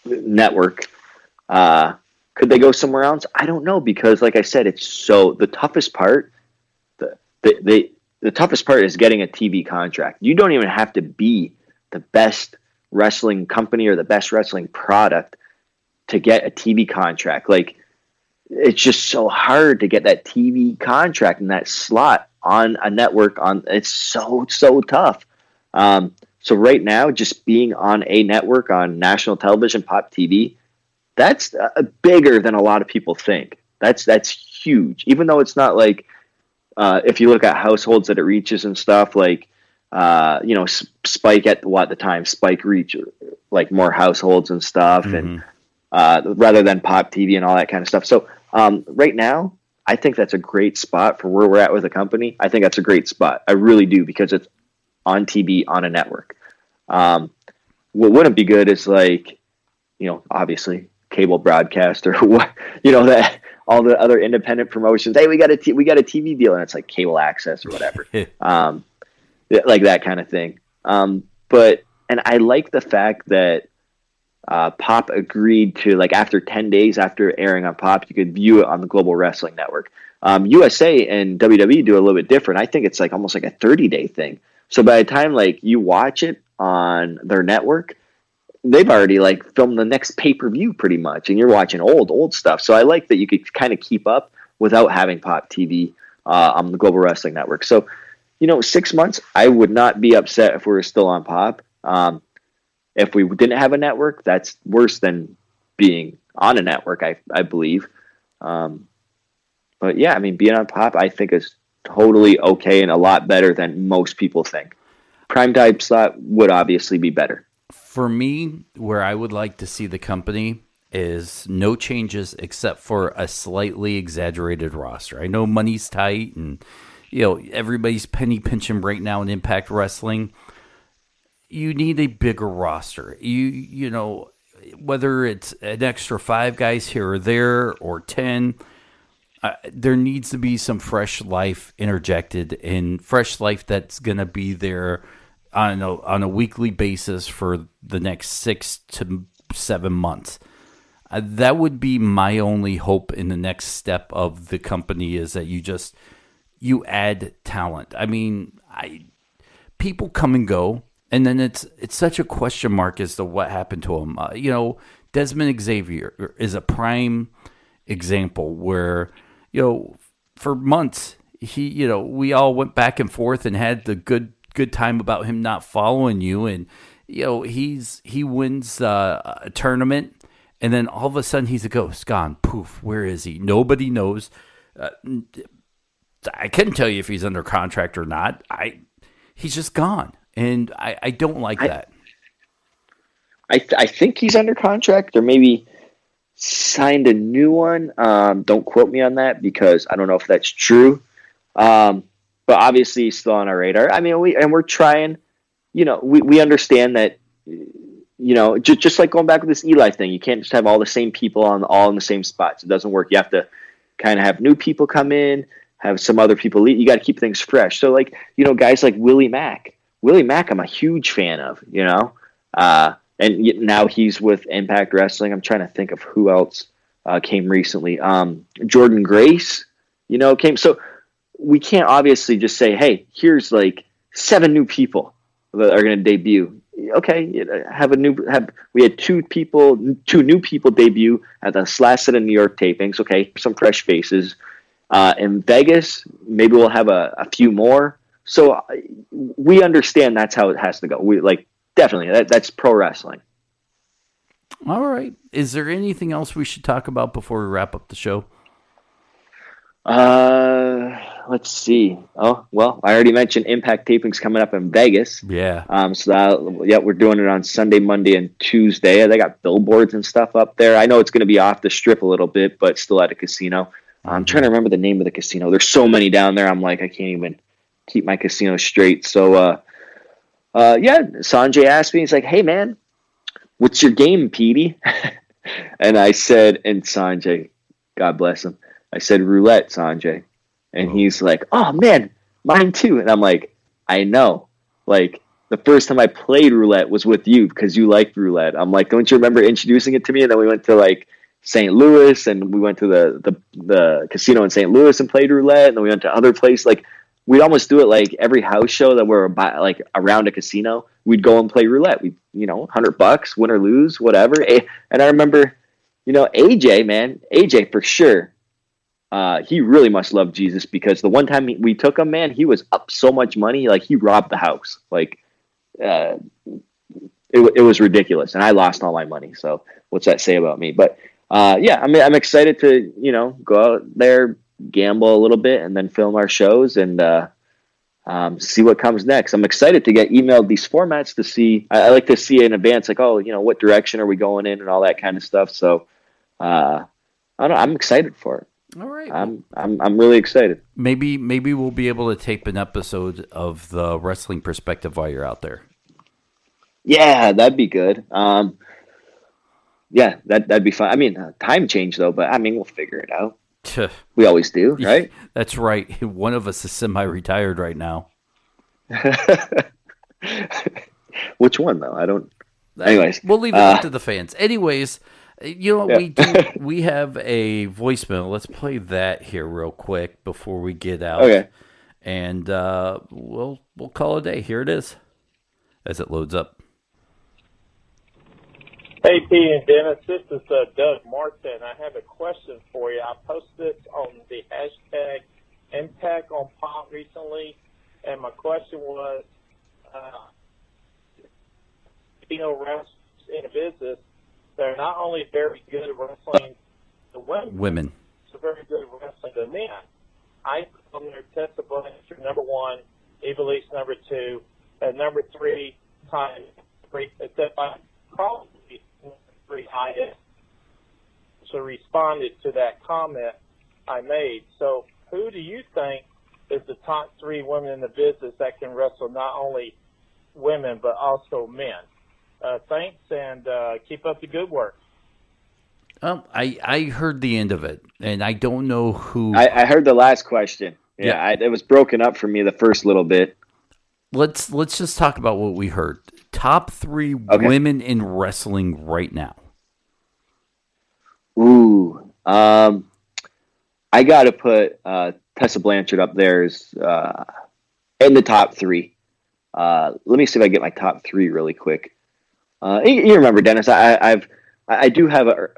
network. Uh, could they go somewhere else? I don't know because, like I said, it's so the toughest part. The the the, the toughest part is getting a TV contract. You don't even have to be the best wrestling company or the best wrestling product to get a TV contract. Like it's just so hard to get that TV contract and that slot on a network on it's so so tough. Um, so right now, just being on a network on national television, pop TV, that's uh, bigger than a lot of people think. That's that's huge. Even though it's not like uh, if you look at households that it reaches and stuff, like uh, you know, Spike at what the time Spike reach like more households and stuff, mm-hmm. and uh, rather than pop TV and all that kind of stuff. So um, right now, I think that's a great spot for where we're at with the company. I think that's a great spot. I really do because it's on TV on a network. Um, what wouldn't be good is like, you know, obviously cable broadcast or <laughs> what, you know, that all the other independent promotions. Hey, we got a t- we got a TV deal, and it's like cable access or whatever. <laughs> um, like that kind of thing. Um, but and I like the fact that uh, Pop agreed to like after ten days after airing on Pop, you could view it on the Global Wrestling Network. Um, USA and WWE do a little bit different. I think it's like almost like a thirty day thing. So by the time like you watch it on their network, they've already like filmed the next pay per view pretty much, and you're watching old old stuff. So I like that you could kind of keep up without having Pop TV uh, on the Global Wrestling Network. So you know, six months, I would not be upset if we were still on pop. Um, if we didn't have a network, that's worse than being on a network, I, I believe. Um, but yeah, I mean, being on pop, I think is totally okay and a lot better than most people think. Prime time slot would obviously be better. For me, where I would like to see the company is no changes except for a slightly exaggerated roster. I know money's tight and you know, everybody's penny pinching right now in Impact Wrestling. You need a bigger roster. You you know, whether it's an extra five guys here or there or ten, uh, there needs to be some fresh life interjected in fresh life that's going to be there on a, on a weekly basis for the next six to seven months. Uh, that would be my only hope in the next step of the company is that you just you add talent. I mean, I people come and go, and then it's it's such a question mark as to what happened to him. Uh, you know, Desmond Xavier is a prime example where you know for months he you know we all went back and forth and had the good good time about him not following you. And you know he's he wins uh, a tournament and then all of a sudden he's a ghost gone. Poof where is he? Nobody knows. Uh, I couldn't tell you if he's under contract or not. I he's just gone, and I, I don't like I, that. I I think he's under contract, or maybe signed a new one. Um, don't quote me on that because I don't know if that's true. Um, but obviously, he's still on our radar. I mean, we and we're trying. You know, we we understand that. You know, just just like going back with this Eli thing, you can't just have all the same people on all in the same spots. It doesn't work. You have to kind of have new people come in have some other people lead. You got to keep things fresh. So like you know guys like Willie Mack. Willie Mack, I'm a huge fan of. You know, uh, and now he's with Impact Wrestling. I'm trying to think of who else uh, came recently. Um, Jordynne Grace, you know, came. So we can't obviously just say, hey, here's like seven new people that are going to debut. Okay, have a new have. We had two people, two new people debut at the last set of New York tapings. Okay, some fresh faces. Uh, in Vegas, maybe we'll have a, a few more. So uh, we understand that's how it has to go. We like definitely that, that's pro wrestling. All right. Is there anything else we should talk about before we wrap up the show? Uh, let's see. Oh, well, I already mentioned Impact Tapings coming up in Vegas. Yeah. Um, so that, yeah, we're doing it on Sunday, Monday, and Tuesday. They got billboards and stuff up there. I know it's going to be off the strip a little bit, but still at a casino. I'm trying to remember the name of the casino. There's so many down there. I'm like, I can't even keep my casino straight. So, uh, uh, yeah, Sonjay asked me, he's like, hey, man, what's your game, Petey? <laughs> and I said, and Sonjay, God bless him, I said, roulette, Sonjay. And he's like, oh, man, mine too. And I'm like, I know. Like, the first time I played roulette was with you because you liked roulette. I'm like, don't you remember introducing it to me? And then we went to like St. Louis and we went to the, the, the casino in St. Louis and played roulette. And then we went to other places. Like, we'd almost do it like every house show that we're about, like around a casino. We'd go and play roulette. We, you know, hundred bucks, win or lose, whatever. And I remember, you know, AJ, man, AJ for sure. Uh, he really must love Jesus because the one time we took him, man, he was up so much money, like he robbed the house. Like, uh, it, it was ridiculous, and I lost all my money. So, what's that say about me? But uh, yeah, I mean, I'm excited to you know go out there, gamble a little bit, and then film our shows and uh, um, see what comes next. I'm excited to get emailed these formats to see. I, I, like to see in advance, like, oh, you know, what direction are we going in and all that kind of stuff. So, uh, I don't, I'm excited for it. All right. I'm I'm I'm really excited. Maybe maybe we'll be able to tape an episode of the wrestling perspective while you're out there. Yeah, that'd be good. Um, yeah, that that'd be fun. I mean, uh, time change though, but I mean, we'll figure it out. We always do, <laughs> right? That's right. <laughs> One of us is semi-retired right now. <laughs> Which one though? I don't. Anyways, we'll leave it uh, up to the fans. Anyways, you know, yeah. we do, we have a voicemail. Let's play that here real quick before we get out. Okay. And uh, we'll we'll call it a day. Here it is, as it loads up. Hey, P and Dennis, this is uh, Doug Martin. I have a question for you. I posted this on the hashtag Impact on Pop recently, and my question was, uh, you know, wrestlers in a business they're not only very good at wrestling the women, women. they're very good at wrestling the men. I on there Tessa Blanchard number one, Ivelisse number two, and number three time three except I probably three highest. So responded to that comment I made. So who do you think is the top three women in the business that can wrestle not only women but also men? uh, thanks and uh, keep up the good work. Um, I I heard the end of it, and I don't know who. I, I heard the last question. Yeah, yeah. I, it was broken up for me the first little bit. Let's let's just talk about what we heard. Top three okay. women in wrestling right now. Ooh, um, I got to put uh, Tessa Blanchard up there as uh, in the top three. Uh, let me see if I get my top three really quick. Uh, you, remember, Dennis, I, I've I do have a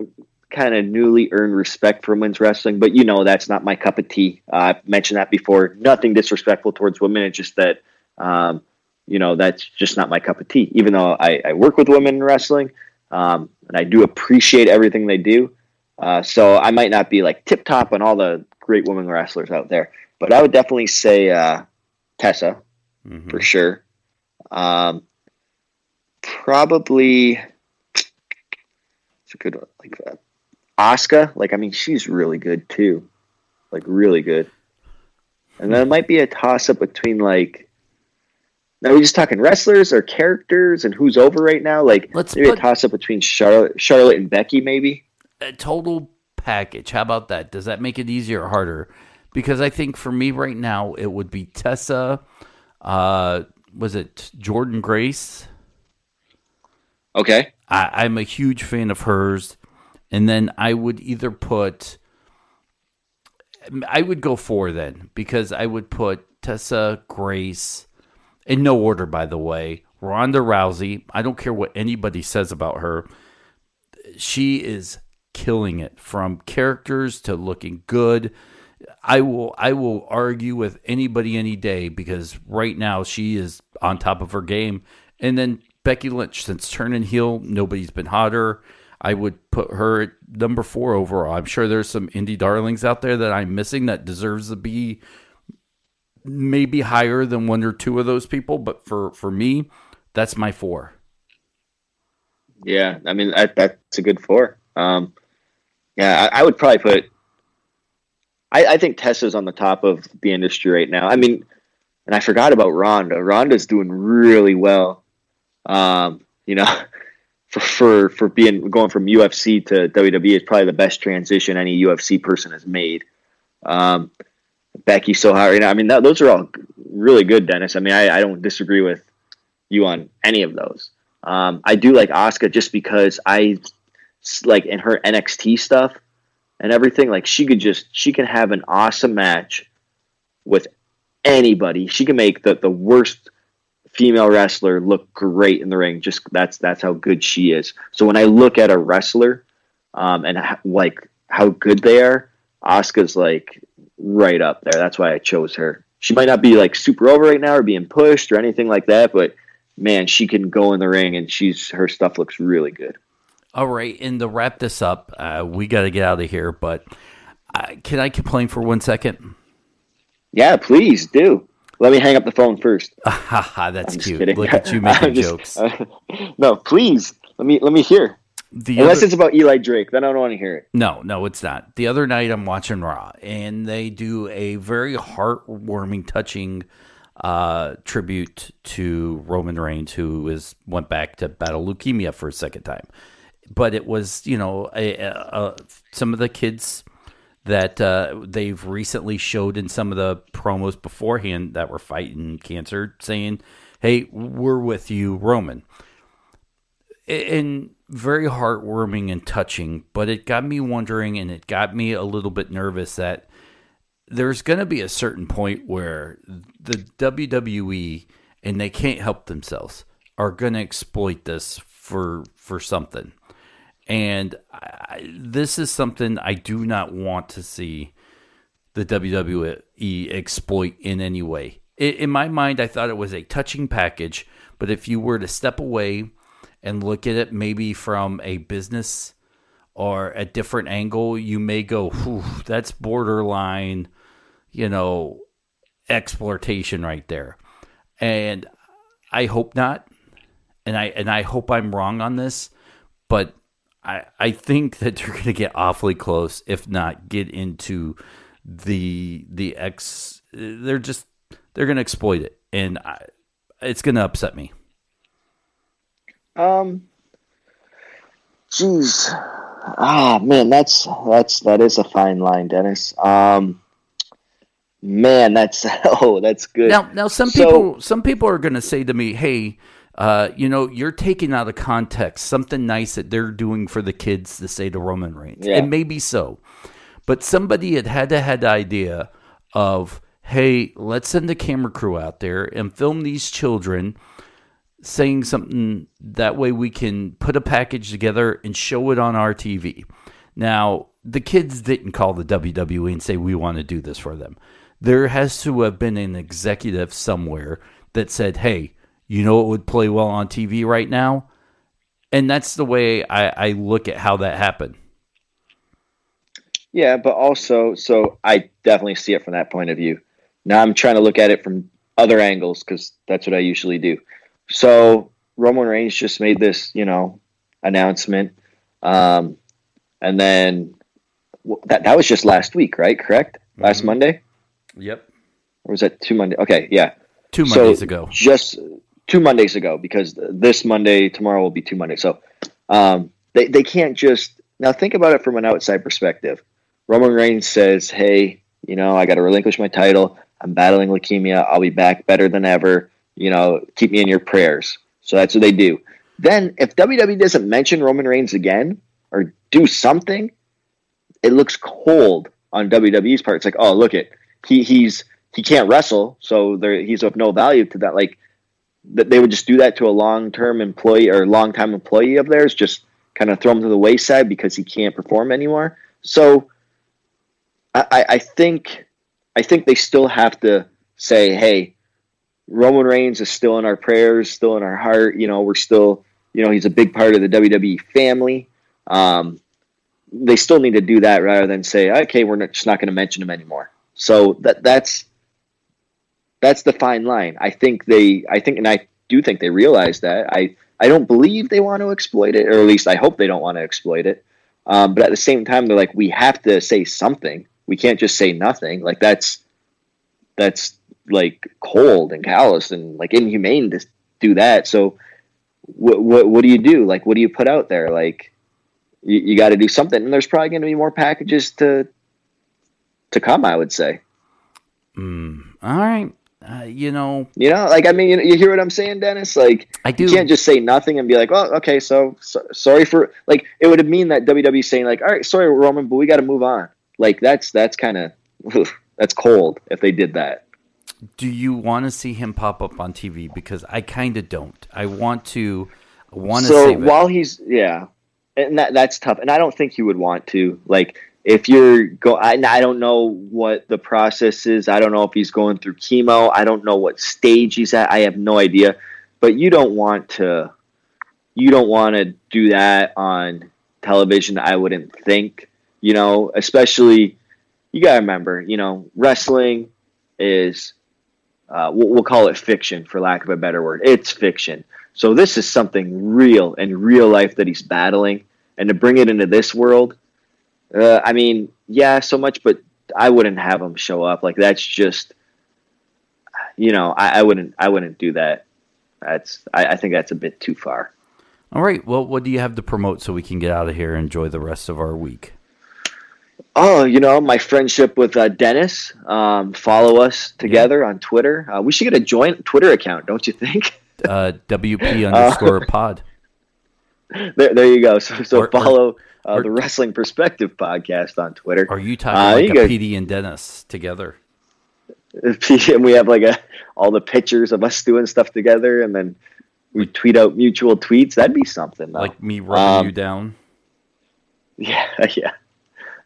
kind of newly earned respect for women's wrestling, but you know that's not my cup of tea. Uh, I've mentioned that before. Nothing disrespectful towards women. It's just that um, you know that's just not my cup of tea. Even though I, I work with women in wrestling, um, and I do appreciate everything they do. Uh, so I might not be like tip top on all the great women wrestlers out there, but I would definitely say uh, Tessa mm-hmm. for sure. Um, probably it's a good one. Like uh, Asuka, like I mean, she's really good too, like really good. And then it might be a toss up between like. Now we just talking wrestlers or characters and who's over right now. Like Let's maybe put, a toss up between Charlotte, Charlotte and Becky, maybe. A total package. How about that? Does that make it easier or harder? Because I think for me right now it would be Tessa. Uh, was it Jordynne Grace? Okay. I, I'm a huge fan of hers. And then I would either put, I would go four then because I would put Tessa Grace in no order, by the way. Ronda Rousey. I don't care what anybody says about her. She is killing it from characters to looking good. I will I will argue with anybody any day because right now she is on top of her game. And then Becky Lynch, since turning heel, nobody's been hotter. I would put her at number four overall. I'm sure there's some indie darlings out there that I'm missing that deserves to be maybe higher than one or two of those people, but for for me, that's my four. Yeah, I mean that, that's a good four. Um, yeah, I, I would probably put. I, I think Tessa's on the top of the industry right now. I mean, and I forgot about Ronda. Ronda's doing really well. Um, you know, <laughs> for for for being going from UFC to WWE is probably the best transition any UFC person has made. Um, Becky so high right now. I mean, that, those are all really good, Dennis. I mean, I, I don't disagree with you on any of those. Um, I do like Asuka just because I like in her NXT stuff and everything. Like she could just she can have an awesome match with anybody. She can make the the worst female wrestler look great in the ring. Just that's that's how good she is. So when I look at a wrestler um, and like how good they are, Asuka's like right up there. That's why I chose her. She might not be like super over right now or being pushed or anything like that, but man, she can go in the ring and she's her stuff looks really good. All right, and to wrap this up, uh, we got to get out of here. But uh, can I complain for one second? Yeah, please do. Let me hang up the phone first. <laughs> That's cute. Look at you <laughs> making just, jokes. Uh, <laughs> no, please let me let me hear. The Unless other, it's about Eli Drake, then I don't want to hear it. No, no, it's not. The other night I'm watching Raw, and they do a very heartwarming, touching uh, tribute to Roman Reigns, who is went back to battle leukemia for a second time. But it was, you know, a, a, a, some of the kids that uh, they've recently showed in some of the promos beforehand that were fighting cancer, saying, "Hey, we're with you, Roman." And very heartwarming and touching, but it got me wondering and it got me a little bit nervous that there's going to be a certain point where the WWE and they can't help themselves are going to exploit this for for something. And I, this is something I do not want to see the WWE exploit in any way. in my mind, I thought it was a touching package, but if you were to step away and look at it maybe from a business or a different angle, you may go, that's borderline, you know, exploitation right there. And I hope not. And I and I hope I'm wrong on this, but I I think that they're going to get awfully close if not get into the the X they're just they're going to exploit it and I, it's going to upset me. Um, jeez, ah, man, that's that's that is a fine line, Dennis. Um, man, that's <laughs> oh, that's good. Now, now, some so, people, some people are going to say to me, "Hey, uh, you know, you're taking out of context something nice that they're doing for the kids to say to Roman Reigns." Yeah. It may be so, but somebody had had to had the idea of, "Hey, let's send a camera crew out there and film these children." saying something that way we can put a package together and show it on our TV. Now, the kids didn't call the WWE and say, We want to do this for them. There has to have been an executive somewhere that said, Hey, you know it would play well on TV right now? And that's the way I, I look at how that happened. Yeah, but also, so I definitely see it from that point of view. Now I'm trying to look at it from other angles because that's what I usually do. So Roman Reigns just made this, you know, announcement, um, and then that that was just last week, right? Correct? Mm-hmm. Last Monday. Yep. Or was that two Monday? Okay, yeah. Two Mondays so ago. Just two Mondays ago, because this Monday, tomorrow will be two Mondays. So um, they they can't just now think about it from an outside perspective. Roman Reigns says, "Hey, you know, I got to relinquish my title. I'm battling leukemia. I'll be back better than ever you know, keep me in your prayers. So that's what they do. Then if WWE doesn't mention Roman Reigns again or do something, it looks cold on WWE's part. It's like, oh, look it, he he's he can't wrestle, so there he's of no value to that. Like that they would just do that to a long term employee or long time employee of theirs, just kind of throw him to the wayside because he can't perform anymore. So I, I think I think they still have to say, hey, Roman Reigns is still in our prayers, still in our heart. You know, we're still, you know, he's a big part of the WWE family. Um, they still need to do that rather than say, okay, we're not, just not going to mention him anymore. So that that's that's the fine line. I think they, I think, and I do think they realize that. I I don't believe they want to exploit it, or at least I hope they don't want to exploit it. Um, but at the same time, they're like, we have to say something. We can't just say nothing. Like that's that's like cold and callous and like inhumane to do that. So what what what do you do? Like what do you put out there? Like you, you got to do something. And there's probably going to be more packages to to come. I would say. Mm, all right. Uh, you know, you know, like I mean, you, you, hear what I'm saying, Dennis? Like, I do. You can't just say nothing and be like, "Oh, okay, so, so sorry for." Like, it would mean that WWE saying like, "All right, sorry, Roman, but we got to move on." Like, that's that's kind of that's cold if they did that. Do you want to see him pop up on TV? Because I kind of don't. I want to. want to. So while he's yeah, and that that's tough, and I don't think he would want to. Like, if you're go I, don't know what the process is. I don't know if he's going through chemo. I don't know what stage he's at. I have no idea. But you don't want to you don't want to do that on television i wouldn't think you know especially you got to remember you know wrestling is uh, we'll, we'll call it fiction for lack of a better word. It's fiction. So this is something real and real life that he's battling. And to bring it into this world uh, I mean, yeah, so much, but I wouldn't have him show up. Like that's just, you know, I, I wouldn't, I wouldn't do that. That's, I, I, think that's a bit too far. All right. Well, what do you have to promote so we can get out of here and enjoy the rest of our week? Oh, you know, my friendship with uh, Dennis. Um, follow us together yeah. on Twitter. Uh, we should get a joint Twitter account, don't you think? uh, WP <laughs> underscore pod. <laughs> There, there you go. So, so or, follow. Or- uh, the Wrestling Perspective podcast on Twitter. Are you talking uh, like you a Petey and Dennis together? <laughs> And we have like a all the pictures of us doing stuff together, and then we tweet out mutual tweets. That'd be something. Though. Like me running um, you down. <laughs> Yeah, yeah.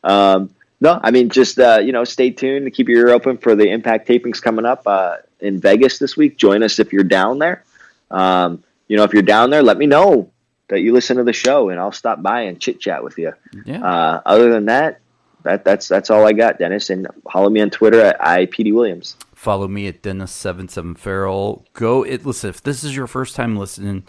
Um, no, I mean just uh, you know, stay tuned. To keep your ear open for the Impact tapings coming up uh, in Vegas this week. Join us if you're down there. Um, you know, if you're down there, let me know that you listen to the show, and I'll stop by and chit chat with you. Yeah. Uh, other than that, that that's that's all I got, Dennis. And follow me on Twitter at IPetey Williams. Follow me at Dennis seven seven Farrell. Go it. Listen, if this is your first time listening,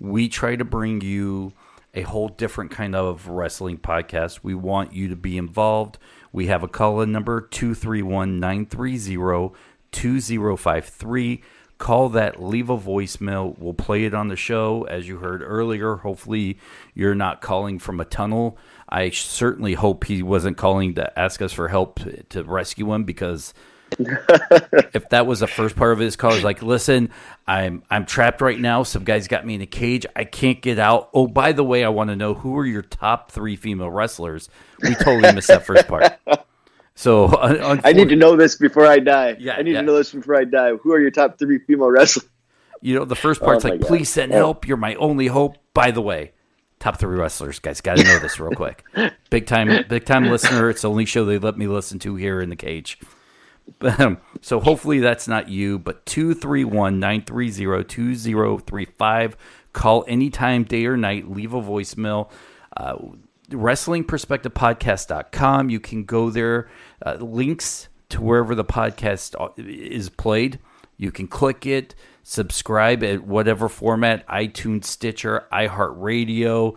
we try to bring you a whole different kind of wrestling podcast. We want you to be involved. We have a call in number 231 930 2053 call that, leave a voicemail. We'll play it on the show, as you heard earlier. Hopefully, you're not calling from a tunnel. I certainly hope he wasn't calling to ask us for help to rescue him because <laughs> if that was the first part of his call, he's like, "Listen, I'm I'm trapped right now. Some guys got me in a cage. I can't get out. Oh, by the way, I want to know who are your top three female wrestlers." We totally missed that first part. <laughs> So <laughs> I need to know this before I die. Yeah, I need yeah. to know this before I die. Who are your top three female wrestlers? You know, the first part's oh like, God. please send help. You're my only hope. By the way, top three wrestlers, guys. Got to know this real quick. <laughs> Big time, big time listener. It's the only show they let me listen to here in the cage. <laughs> So hopefully that's not you, but 231 930 2035. Call anytime, day or night. Leave a voicemail. Uh, WrestlingPerspectivePodcast.com. You can go there uh, links to wherever the podcast uh, is played. You can click it, subscribe at whatever format iTunes, Stitcher, iHeartRadio,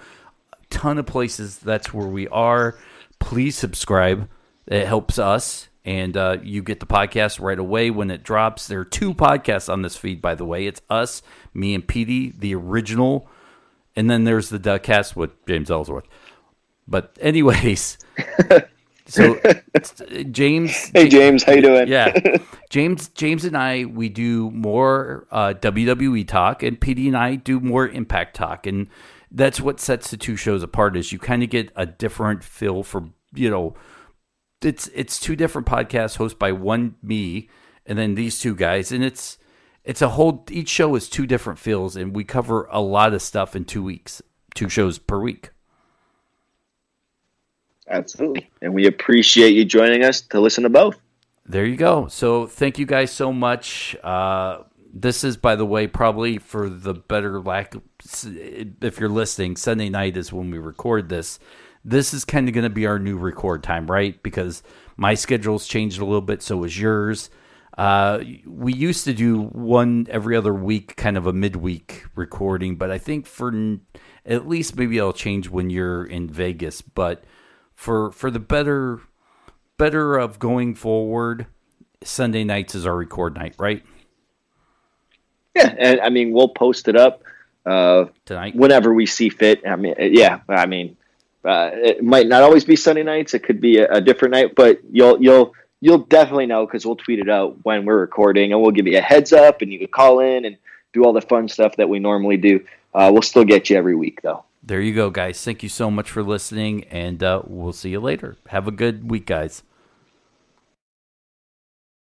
a ton of places. That's where we are. Please subscribe. It helps us. And uh, you get the podcast right away when it drops. There are two podcasts on this feed, by the way. It's us, me, and Petey, the original. And then there's the Duckcast with James Ellsworth. But anyways, <laughs> So James, hey James, how you doing? Yeah, <laughs> James, James and I we do more uh, WWE talk, and Petey and I do more Impact talk, and that's what sets the two shows apart. Is you kind of get a different feel for you know, it's it's two different podcasts hosted by one me and then these two guys, and it's it's a whole each show is two different feels, and we cover a lot of stuff in two weeks, two shows per week. Absolutely. And we appreciate you joining us to listen to both. There you go. So thank you guys so much. Uh, This is, by the way, probably for the better lack. If you're listening, Sunday night is when we record this. This is kind of going to be our new record time, right? Because my schedule's changed a little bit, so is yours. Uh, we used to do one every other week, kind of a midweek recording, but I think for at least maybe I'll change when you're in Vegas. But for for the better better of going forward, Sunday nights is our record night, right? Yeah, and I mean we'll post it up uh, tonight whenever we see fit. I mean, yeah, I mean uh, it might not always be Sunday nights; it could be a, a different night, but you'll you'll you'll definitely know because we'll tweet it out when we're recording, and we'll give you a heads up, and you can call in and do all the fun stuff that we normally do. Uh, we'll still get you every week, though. There you go, guys. Thank you so much for listening, and uh, we'll see you later. Have a good week, guys.